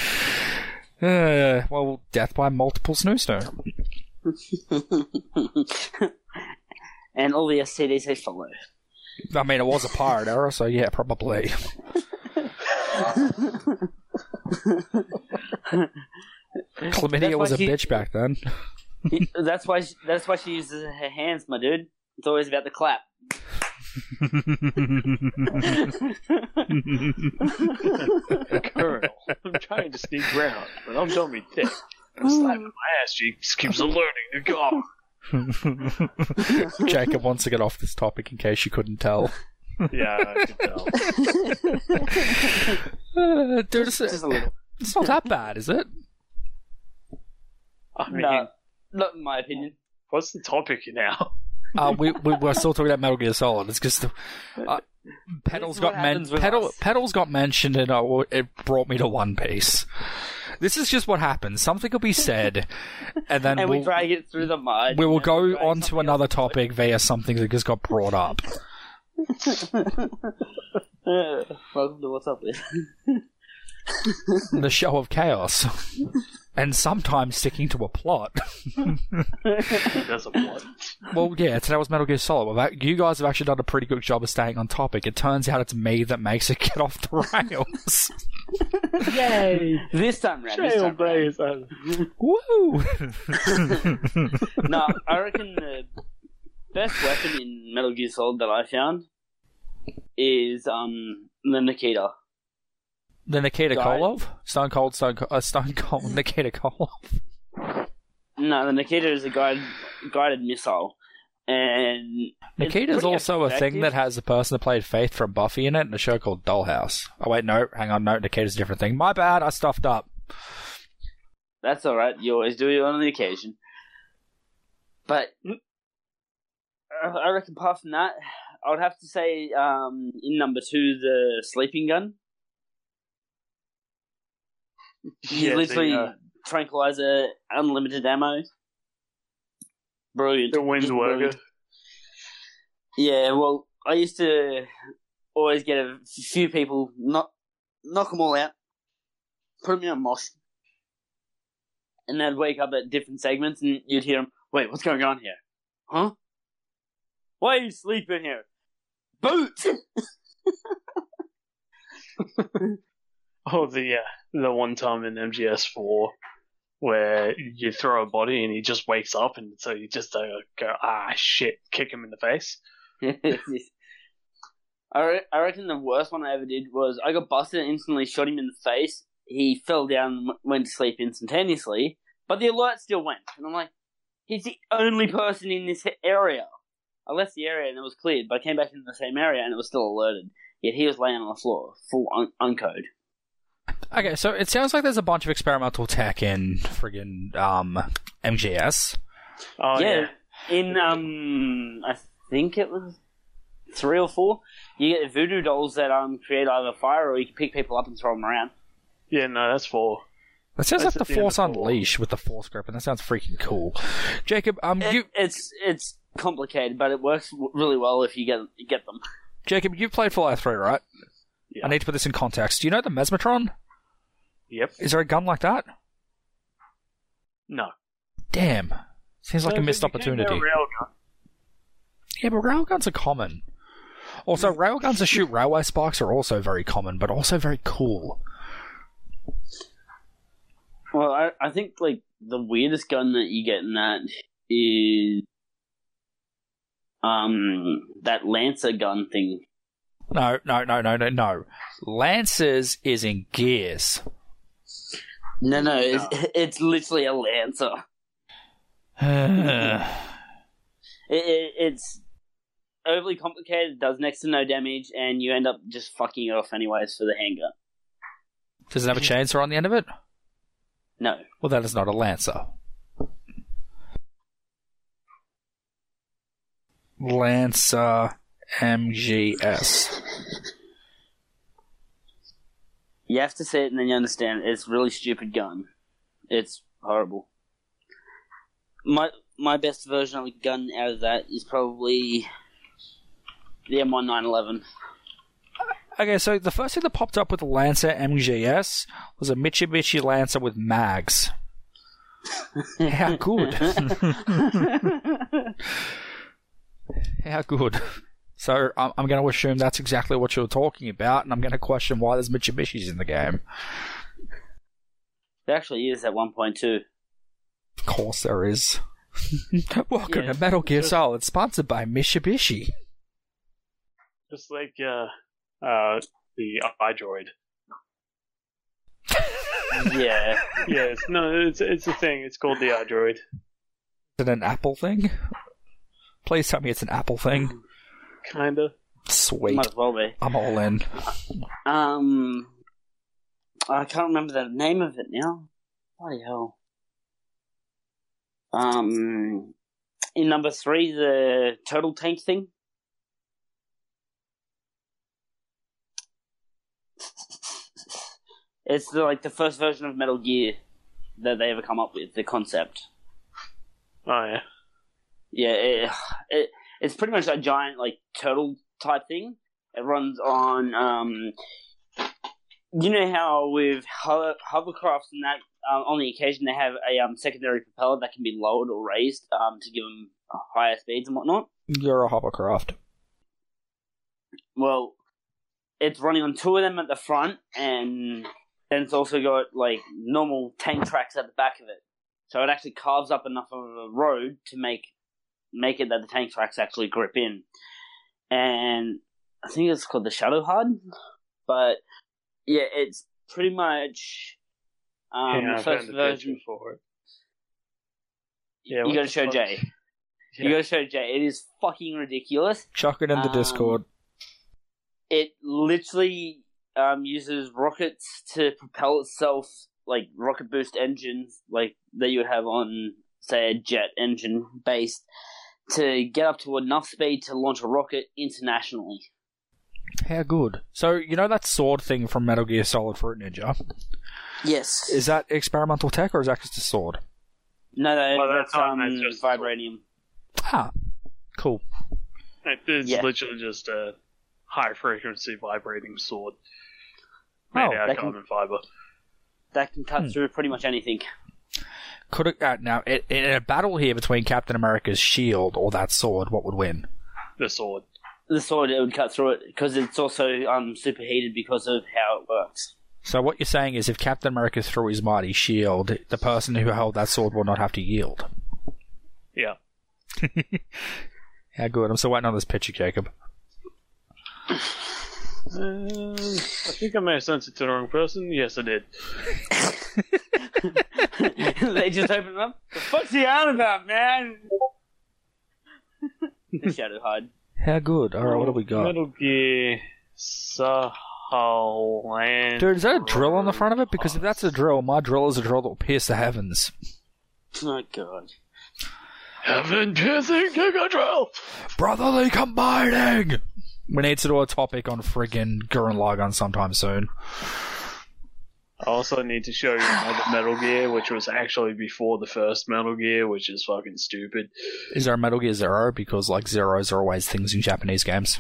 Uh, well, death by multiple snooze
and all the STDs they follow.
I mean, it was a pirate era, so yeah, probably. Chlamydia was a
she-
bitch back then.
that's why. She, that's why she uses her hands, my dude. It's always about the clap.
Colonel, I'm trying to sneak round, but I'm done me thick. I'm slapping my ass cheek, just keeps alerting the car.
Jacob wants to get off this topic in case you couldn't tell.
Yeah, I can tell.
Uh, dude, it's,
Just a little.
it's not that bad, is it?
I mean,
No, not in my opinion.
what's the topic now?
Uh, we, we we're still talking about Metal Gear Solid. It's just the uh, pedals
This is
got
what
men-
happens with
pedal
us.
pedals got mentioned, and uh, it brought me to One Piece. This is just what happens. Something will be said, and then
And
we'll,
we drag it through the mud.
we will go
drag
on to another topic via something that just got brought up.
Welcome to What's Up With.
the show of chaos, and sometimes sticking to a plot.
There's a plot.
Well, yeah, today was Metal Gear Solid. Well, that, you guys have actually done a pretty good job of staying on topic. It turns out it's me that makes it get off the rails.
Yay!
This time round. This time round.
Trailblazer.
Woo!
no, I reckon the best weapon in Metal Gear Solid that I found is um the Nikita.
The Nikita
Guy-
Koloff? Stone Cold, Stone, Co- uh, Stone Cold Nikita Koloff.
No, the Nikita is a guided guided missile, and
Nikita's also a thing that has a person that played Faith from Buffy in it in a show called Dollhouse. Oh, wait, no, hang on, no, Nikita's a different thing. My bad, I stuffed up.
That's all right. You always do it on the occasion. But I reckon apart from that, I would have to say um, in number two the sleeping gun. You
Yeah,
literally
the, uh,
tranquilizer, unlimited ammo. Brilliant.
the
wind's
worker.
Yeah, well, I used to always get a few people, knock, knock them all out, put them in a mosh, and they'd wake up at different segments, and you'd hear them, wait, what's going on here? Huh? Why are you sleeping here? Boot!
Oh, the uh, the one time in MGS4 where you throw a body and he just wakes up, and so you just uh, go, ah, shit, kick him in the face.
I, re- I reckon the worst one I ever did was I got busted and instantly shot him in the face. He fell down and went to sleep instantaneously, but the alert still went. And I'm like, he's the only person in this area. I left the area and it was cleared, but I came back into the same area and it was still alerted. Yet he was laying on the floor, full un- uncode.
Okay, so it sounds like there's a bunch of experimental tech in friggin' um, MGS.
Oh
yeah,
yeah,
in um, I think it was three or four. You get voodoo dolls that um create either fire or you can pick people up and throw them around.
yeah. No, that's four.
That sounds
That's
like the
the
Force
of four.
Unleashed with the Force grip, and that sounds freaking cool. Jacob, um,
It-
you
it's it's complicated, but it works w- really well if you get get them.
Jacob, you've played Fallout 3, right?
Yeah.
I need to put this in context. Do you know the Mesmetron?
Yep.
Is there a gun like that?
No.
Damn. Seems like
No,
a missed
but you can get
opportunity.
a railgun.
Yeah, but railguns are common. Also, railguns that shoot railway sparks are also very common, but also very cool.
Well, I I think like the weirdest gun that you get in that is um that lancer gun thing.
No, no, no, no, no, no. Lancers is in Gears.
No, no, it's, it's literally a lancer. It, it, it's overly complicated, does next to no damage, and you end up just fucking it off anyways for the handgun.
Does it have a chainsaw on the end of it?
No.
Well, that is not a lancer. Lancer MGS.
You have to see it and then you understand. It's a really stupid gun. It's horrible. My my best version of a gun out of that is probably the M1911.
Okay, so the first thing that popped up with the Lancer MGS was a Mitsubishi Lancer with mags. How good. How good. So I'm, I'm going to assume that's exactly what you're talking about, and I'm going to question why there's Mitsubishis in the game.
There actually is at 1.2.
Of course there is. Welcome
Yeah.
to Metal Gear Solid, sponsored by Mitsubishi.
Just like uh, uh, the iDroid.
yeah.
Yes, no, it's it's a thing. It's called the iDroid.
Is it an Apple thing? Please tell me it's an Apple thing.
Kinda.
Sweet.
Might as well be.
I'm all in.
Um, I can't remember the name of it now. Bloody hell. Um, in number three, the turtle tank thing. It's the, like the first version of Metal Gear that they ever come up with. The concept.
Oh yeah.
Yeah, it, it it's pretty much a giant like turtle type thing. It runs on um, you know how with ho- hovercrafts and that um, on the occasion they have a um, secondary propeller that can be lowered or raised um, to give them higher speeds and whatnot.
You're a hovercraft.
Well, it's running on two of them at the front, and then it's also got like normal tank tracks at the back of it. So it actually carves up enough of a road to make make it that the tank tracks actually grip in. And I think it's called the Shagohod, but yeah, it's pretty much um,
yeah,
the first
found a picture
version.
for it. Yeah,
you
what
got to show
fuck?
Jay. You
Yeah.
got to show Jay. It is fucking ridiculous.
Chuck it in the
Um,
Discord.
it literally um, uses rockets to propel itself, like rocket boost engines, like that you would have on, say, a jet engine based, to get up to enough speed to launch a rocket internationally.
How good. So, you know that sword thing from Metal Gear Solid Fruit Ninja?
Yes.
Is that experimental tech or is that just a sword?
no, no,
Well,
that's,
that's
um,
that's just-
vibranium.
Ah, cool.
It's
Yeah.
literally just a high frequency vibrating sword
Oh,
made out
that
of
can-
carbon fiber.
That can cut
Hmm.
through pretty much anything.
Could it, uh, now, i in a battle here between Captain America's shield or that sword, what would win?
The sword.
The sword, it would cut through it, because it's also um, superheated because of how it works.
So what you're saying is if Captain America threw his mighty shield, the person who held that sword will not have to yield.
Yeah.
How good. I'm still waiting on this picture, Jacob.
Uh, I think I may have sent it to the wrong person. Yes, I did.
they just open it up. The fuck's he on about, man? the Shagohod.
How good. Alright, what do we got?
Metal Gear Sahalan.
Dude, is that a drill on the front of it? Because if that's a drill, my drill is a drill that will pierce the heavens.
Oh god.
Heaven piercing Giga Drill!
Brotherly combining! We need to do a topic on friggin' Gurren Lagann sometime soon.
I also need to show you another Metal Gear, which was actually before the first Metal Gear, which is fucking stupid.
Is there a Metal Gear Zero? Because, like, zeros are always things in Japanese games.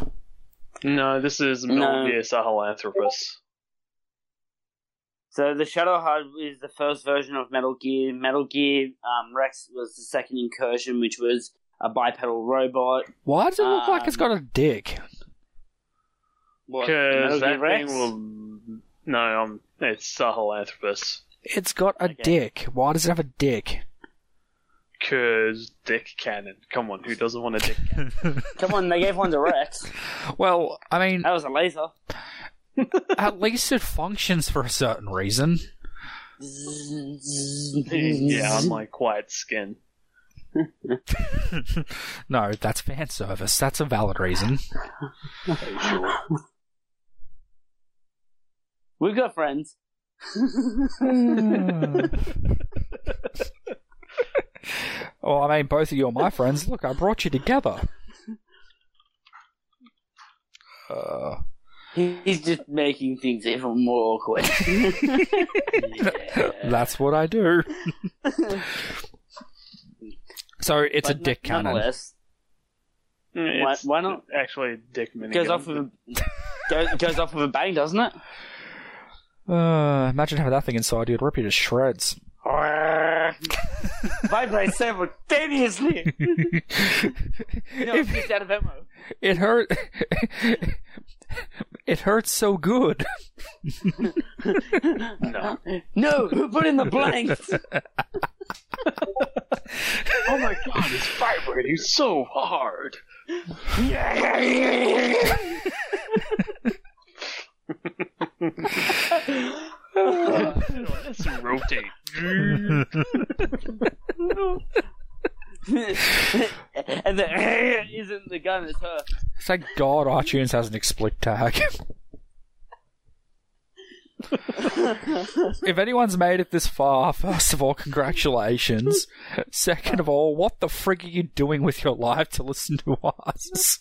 No, this is Metal
No.
Gear Sahelanthropus.
So the Shagohod is the first version of Metal Gear. Metal Gear um, Rex was the second incursion, which was a bipedal robot.
Why does it look like it's got a dick?
What, Metal
Because that
Rex?
thing will. No, um, it's Sahelanthropus.
It's got a
Okay.
dick. Why does it have a dick?
Because Dick Cannon. Come on, who doesn't want a Dick Cannon?
Come on, they gave one to Rex.
Well, I mean,
That was a laser.
at least it functions for a certain reason.
yeah, unlike Quiet Skin.
no, that's fan service. That's a valid reason.
We've got friends.
well, I mean, both of you are my friends. Look, I brought you together. Uh,
He's just making things even more awkward.
That's what I do. so it's a
But
dick cannon.
nonetheless,
Why,
why not?
Actually, Dick Minigun.
Goes off with a goes, goes off with a bang, doesn't it?
Uh, imagine having that thing inside you. It'd rip you to shreds.
Vibrate simultaneously. know,
If-
it's out of ammo.
It hurt. it hurts so good.
No.
No, who put in the blanks?
Oh my god, it's vibrating so hard. Let's rotate.
and the isn't the gun, it's her.
Thank God iTunes has an explicit tag. if anyone's made it this far, first of all, congratulations. Second of all, what the frig are you doing with your life to listen to us?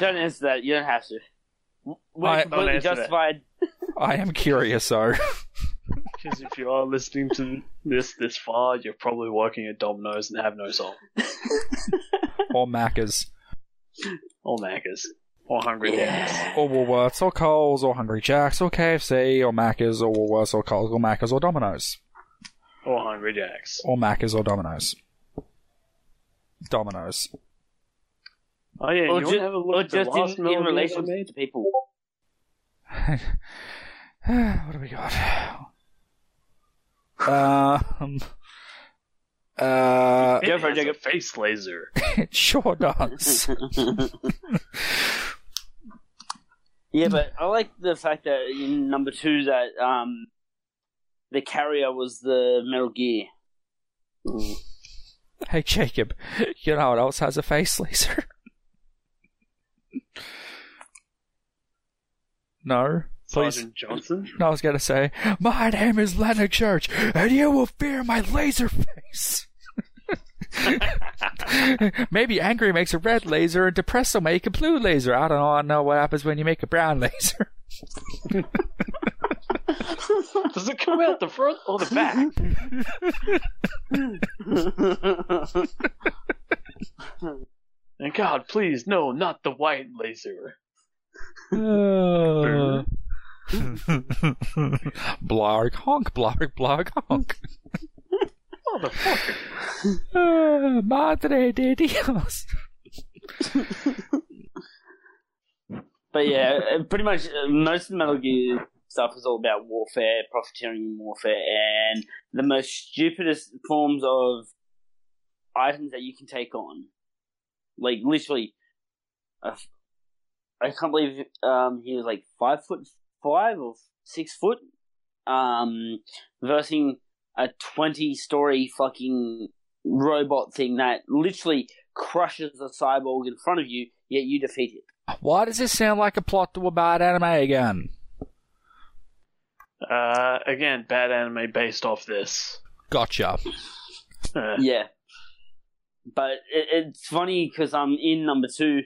Don't answer that. You don't have to. We're
I-
Don't
completely justified.
I am curious, so.
Because if you are listening to this this far, you're probably working at Domino's and have no soul.
or Macca's,
Or Macca's. Or Hungry Jacks.
Or Woolworths, or Coles, or Hungry Jacks, or KFC, or Macca's, or Woolworths, or Coles, or Macca's, or Domino's.
Or Hungry Jacks.
Or Macca's, or Domino's. Domino's.
Oh yeah,
Or,
you
ju-
want to have a look
or
at the
just
last
in, in relation to people.
what do we got? Um. Uh,
It
Go for it,
has a
Jacob.
face laser.
it sure does.
Yeah, but I like the fact that in number two that um the carrier was the Metal Gear.
hey, Jacob, you know what else has a face laser? No? Please.
Sergeant Johnson.
No, I was gonna say, my name is Leonard Church, and you will fear my laser face. Maybe angry makes a red laser, and depressed will make a blue laser. I don't know. I know what happens when you make a brown laser.
Does it come out the front or the back? And God, please, no, not the white laser.
Uh, blarg honk, blarg blarg honk.
Motherfucker.
Uh, Madre de Dios.
But yeah, uh, pretty much uh, most of the Metal Gear stuff is all about warfare, profiteering in warfare, and the most stupidest forms of items that you can take on. Like literally, uh, I can't believe um, he was like five foot five or six foot, um, versing a twenty-story fucking robot thing that literally crushes a cyborg in front of you, yet you defeat it.
Why does this sound like a plot to a bad anime again?
Uh, again, bad anime based off this.
Gotcha.
Yeah. But it, it's funny because I'm in number two,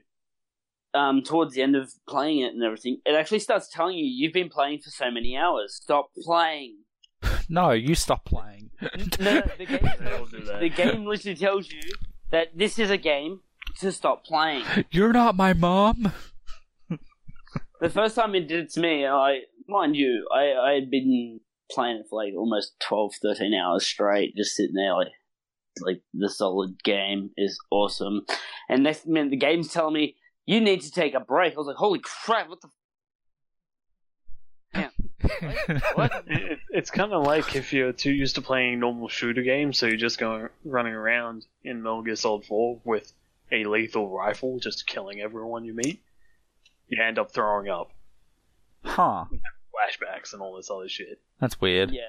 um, towards the end of playing it and everything. It actually starts telling you you've been playing for so many hours. Stop playing.
No, you stop playing.
No, no, the game,
They all do that.
the game literally tells you that this is a game to stop playing.
You're not my mom.
The first time it did it to me, I mind you, I I had been playing it for like almost 12, 13 hours straight, just sitting there like like the solid game is awesome. And next minute the game's telling me you need to take a break. I was like, holy crap, what the what?
It, it's kind of like if you're too used to playing normal shooter games, so you're just going running around in Metal Gear Solid 4 with a lethal rifle, just killing everyone you meet. You end up throwing up.
Huh.
flashbacks and all this other shit.
That's weird.
Yeah.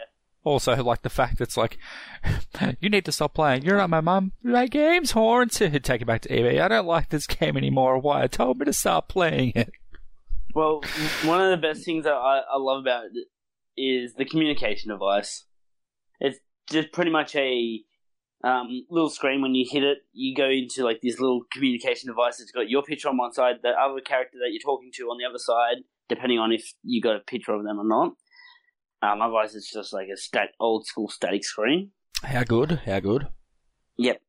Also, like the fact it's like, you need to stop playing. You're not my mum. My game's haunted. Take it back to EB. I don't like this game anymore. Why? I told me to stop playing it.
Well, one of the best things that I, I love about it is the communication device. It's just pretty much a um, little screen. When you hit it, you go into like this little communication device. It's got your picture on one side, the other character that you're talking to on the other side, depending on if you got a picture of them or not. Um, otherwise, it's just like a stat old school static screen.
How good? How good?
Yep.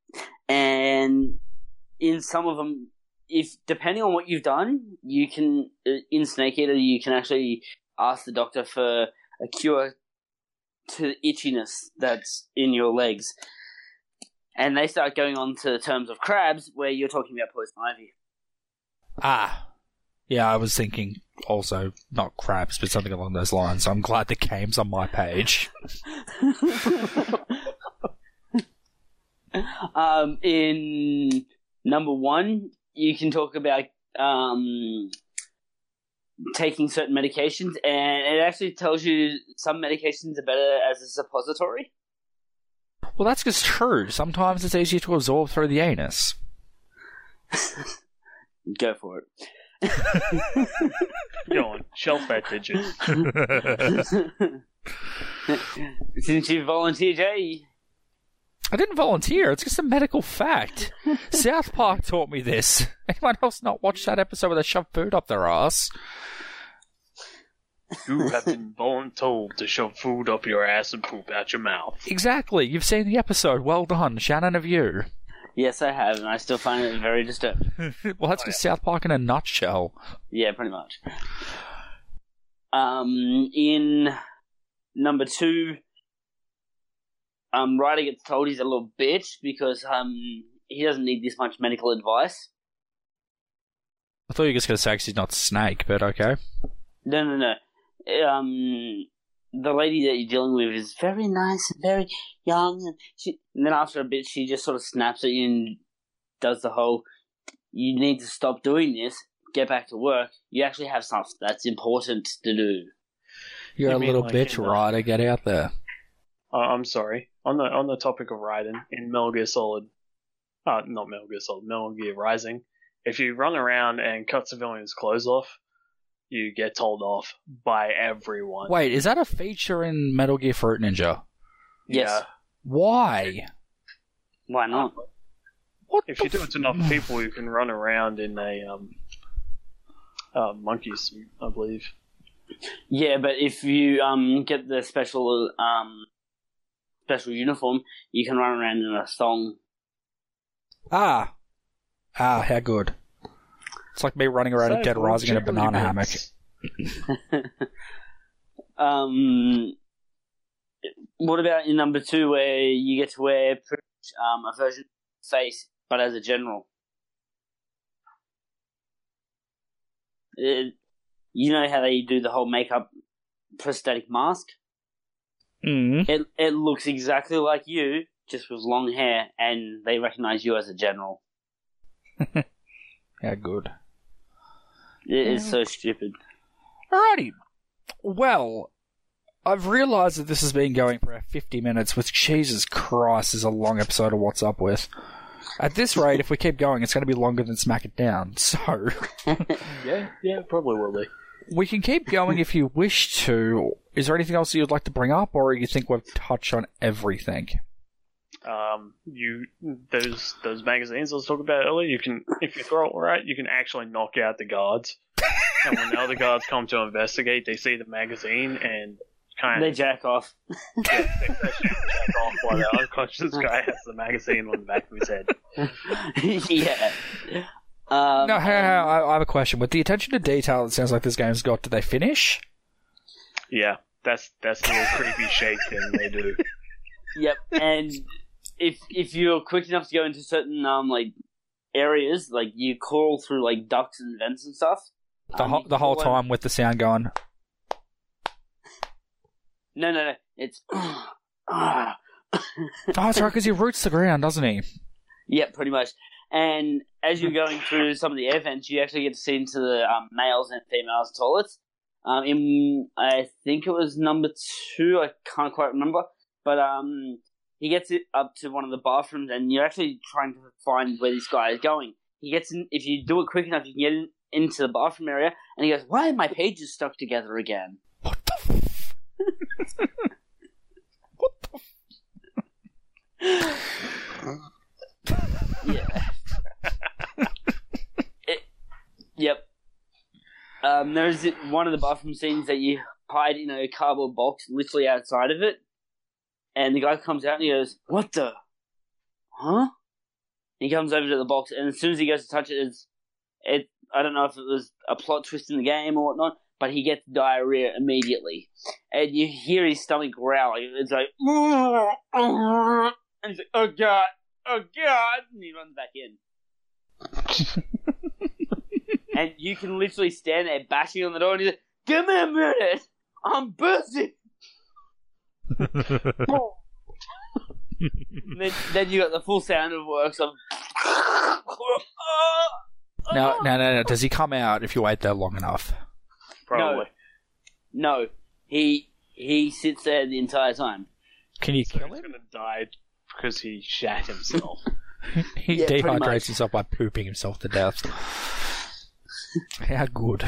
And in some of them, if depending on what you've done, you can uh, in Snake Eater you can actually ask the doctor for a cure to the itchiness that's in your legs. And they start going on to terms of crabs, where you're talking about poison ivy.
Ah. Yeah, I was thinking also not crabs, but something along those lines. So I'm glad the game's on my page.
um, in number one, you can talk about um, taking certain medications, and it actually tells you some medications are better as a suppository.
Well, that's just true. Sometimes it's easier to absorb through the anus.
Go for it.
Go on, shelf that digit.
Since you volunteered, Jay,
I didn't volunteer. It's just a medical fact. South Park taught me this. Anyone else not watch that episode where they shove food up their ass?
You have been voluntold to shove food up your ass and poop out your mouth.
Exactly. You've seen the episode. Well done, Shannon of you.
Yes, I have, and I still find it very disturbing.
well, that's just South Park in a nutshell.
Yeah, pretty much. Um, in number two, um, Raiden gets told he's a little bitch because um he doesn't need this much medical advice.
I thought you were just going to say 'cause he's not Snake, but okay.
No, no, no. Um, the lady that you're dealing with is very nice and very young, and, she, and then after a bit, she just sort of snaps at you and does the whole "you need to stop doing this, get back to work. You actually have stuff that's important to do."
You're
You
a little
like
bitch,
in
Raiden. Get out there.
Uh, I'm sorry. On the on the topic of Raiden in Metal Gear Solid, uh, not Metal Gear Solid, Metal Gear Rising. If you run around and cut civilians' clothes off, you get told off by everyone.
Wait, is that a feature in Metal Gear Fruit Ninja?
Yes.
Yeah.
Why?
Why not?
What
If
the
you do it to enough people, you can run around in a um, uh, monkey suit, I believe.
Yeah, but if you um get the special um special uniform, you can run around in a thong.
Ah. Ah, how good. It's like me running around
So,
at Dead
well,
Rising in a
generally
banana hammock.
um, what about in number two, where you get to wear pretty much, um, a version of face, but as a general? It, you know how they do the whole makeup prosthetic mask?
Mm.
It it looks exactly like you, just with long hair, and they recognize you as a general.
How good.
It is so stupid.
Alrighty. Well, I've realised that this has been going for 50 minutes, which, Jesus Christ, is a long episode of What's Up With. At this rate, if we keep going, it's going to be longer than Smack It Down. So,
Yeah, yeah, probably will be.
we can keep going if you wish to. Is there anything else you'd like to bring up, or you think we've touched on everything?
Um, you those those magazines I was talking about earlier. You can if you throw it right, you can actually knock out the guards. and when the other guards come to investigate, they see the magazine and kind
They
of
jack off.
get they actually jack off while the unconscious guy has the magazine on the back of his head.
yeah. Um,
No, hang on, hang I I have a question. With the attention to detail it sounds like this game's got, did they finish?
Yeah, that's that's the little creepy shake thing they do.
Yep, and if if you're quick enough to go into certain um like areas, like you crawl through like ducts and vents and stuff.
The,
um,
ho-
you
the whole time with the sound going,
No, no, no. It's
oh, that's right, because he roots the ground, doesn't he?
Yep, pretty much. And as you're going through some of the air vents, you actually get to see into the um, males and females toilets. Um, in I think it was number two. I can't quite remember, but um, he gets it up to one of the bathrooms, and you're actually trying to find where this guy is going. He gets in. If you do it quick enough, you can get in, into the bathroom area, and he goes, "Why are my pages stuck together again?"
What the? F- what the?
Yeah. it, yep. Um, there's one of the bathroom scenes that you hide in a cardboard box literally outside of it. And the guy comes out and he goes, What the? Huh? He comes over to the box, and as soon as he goes to touch it, it's, it I don't know if it was a plot twist in the game or whatnot, but he gets diarrhea immediately. And you hear his stomach growling. It's like, and he's like, Oh god, oh god, and he runs back in. and you can literally stand there bashing on the door and he's like, Give me a minute! I'm busy! And then, then you got the full sound of works of.
no, no, no, no. Does he come out if you wait there long enough?
Probably.
No, he he sits there the entire time.
Can you
So
kill
he's
him?
gonna die because he shat himself.
He
Yeah, pretty much.
dehydrates himself by pooping himself to death. How good.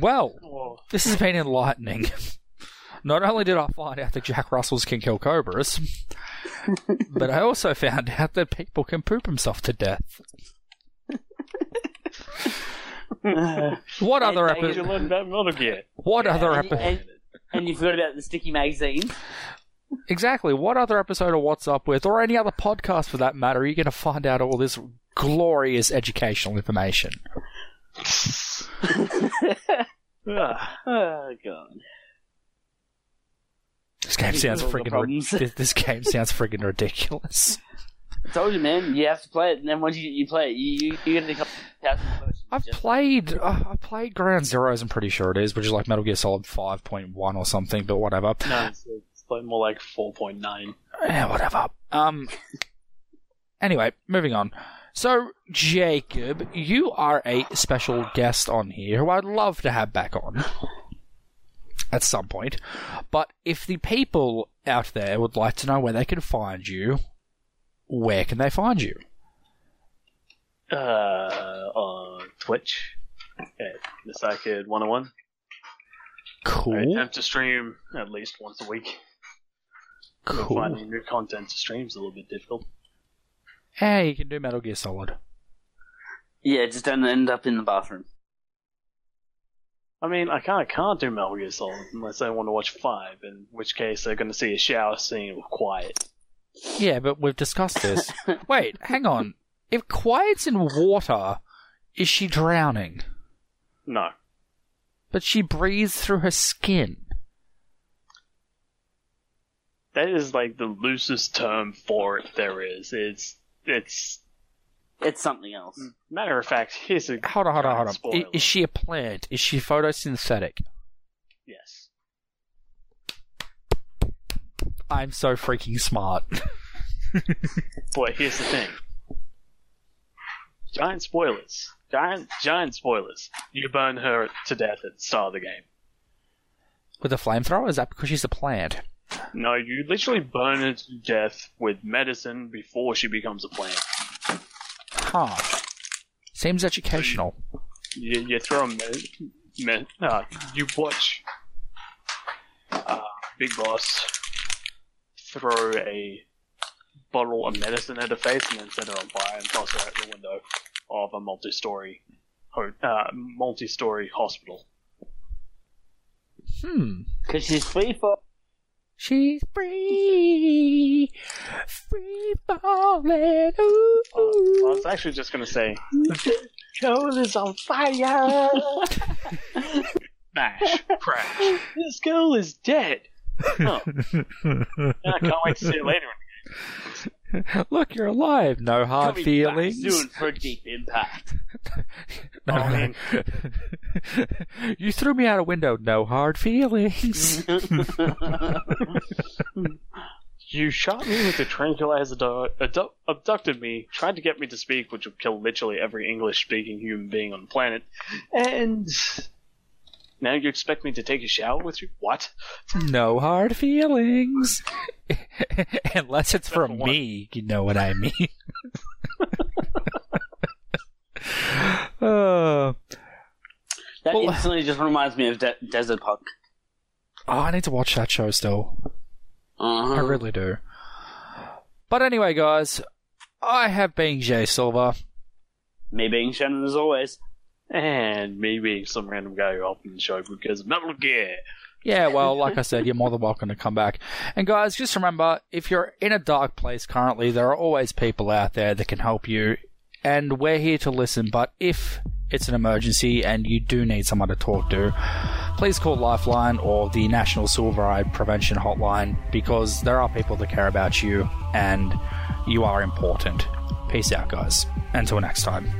Well,
Oh,
this has been enlightening. Not only did I find out that Jack Russells can kill cobras, but I also found out that people can poop himself to death. What other
Did you
episode?
learn about Metal Gear?
What other episode?
and, and you forgot about the sticky magazine.
Exactly. What other episode of What's Up With, or any other podcast for that matter, are you going to find out all this glorious educational information?
Oh god.
This game sounds
are all the
friggin'
problems.
ri- this, game sounds friggin' ridiculous.
I told you, man. You have to play it, and then once you, you play it, you you, you get a couple thousand questions.
I've
Just-
played uh, I've played Ground Zeroes. I'm pretty sure it is, which is like Metal Gear Solid 5.1 or something, but whatever.
no, it's, it's like more like 4.9.
Yeah, whatever. Um. Anyway, moving on. So, Jacob, you are a special guest on here who I'd love to have back on at some point. But if the people out there would like to know where they can find you, where can they find you?
Uh, on Twitch at Mr. Kid 101. I
Cool.
attempt to stream at least once a week.
Cool.
Finding new content to stream is a little bit difficult.
Hey, you can do Metal Gear Solid.
Yeah, just don't end up in the bathroom.
I mean, I kind of can't do Metal Gear Solid unless I want to watch 5, in which case they're going to see a shower scene with Quiet.
Yeah, but we've discussed this. Wait, hang on. If Quiet's in water, is she drowning?
No.
But she breathes through her skin.
That is like the loosest term for it there is. It's, it's,
It's something else.
matter of fact, here's a.
Hold on, hold on, hold on.
Spoiler.
I- Is she a plant? Is she photosynthetic?
Yes.
I'm so freaking smart.
Boy, here's the thing. Giant spoilers. Giant, giant spoilers. You burn her to death at the start of the game.
With a flamethrower? Is that because she's a plant?
No, you literally burn her to death with medicine before she becomes a plant.
Huh. Seems educational.
You, you throw a med, med, uh, you watch uh, Big Boss throw a bottle of medicine at her face and then set her on fire and toss her out the window of a multi-story, ho- uh, multi-story hospital.
Hmm.
Because she's free for.
She's free, free falling. Ooh,
Uh, I was actually just gonna say, girl is on fire. Smash, crash. This girl is dead. Oh, I can't wait to see it later.
Look, you're alive. No hard
Coming
feelings.
Back soon for deep impact.
No,
Oh,
no, you threw me out a window. No hard feelings.
You shot me with a tranquilizer dart, abdu- abducted me, tried to get me to speak, which would kill literally every English speaking human being on the planet, and now you expect me to take a shower with you? What?
No hard feelings. Unless it's
Except for one.
me, you know what I mean. uh,
That
Well-
instantly just reminds me of De- Desert Punk.
oh, I need to watch that show still.
Uh-huh.
I really do. But anyway, guys, I have been Jay Silver.
Me being Shannon as always.
And me being some random guy who opened the show because Metal Gear.
Yeah, well, like I said, you're more than welcome to come back. And guys, just remember, if you're in a dark place currently, there are always people out there that can help you. And we're here to listen, but if it's an emergency and you do need someone to talk to, please call Lifeline or the National Suicide Prevention Hotline because there are people that care about you and you are important. Peace out, guys. Until next time.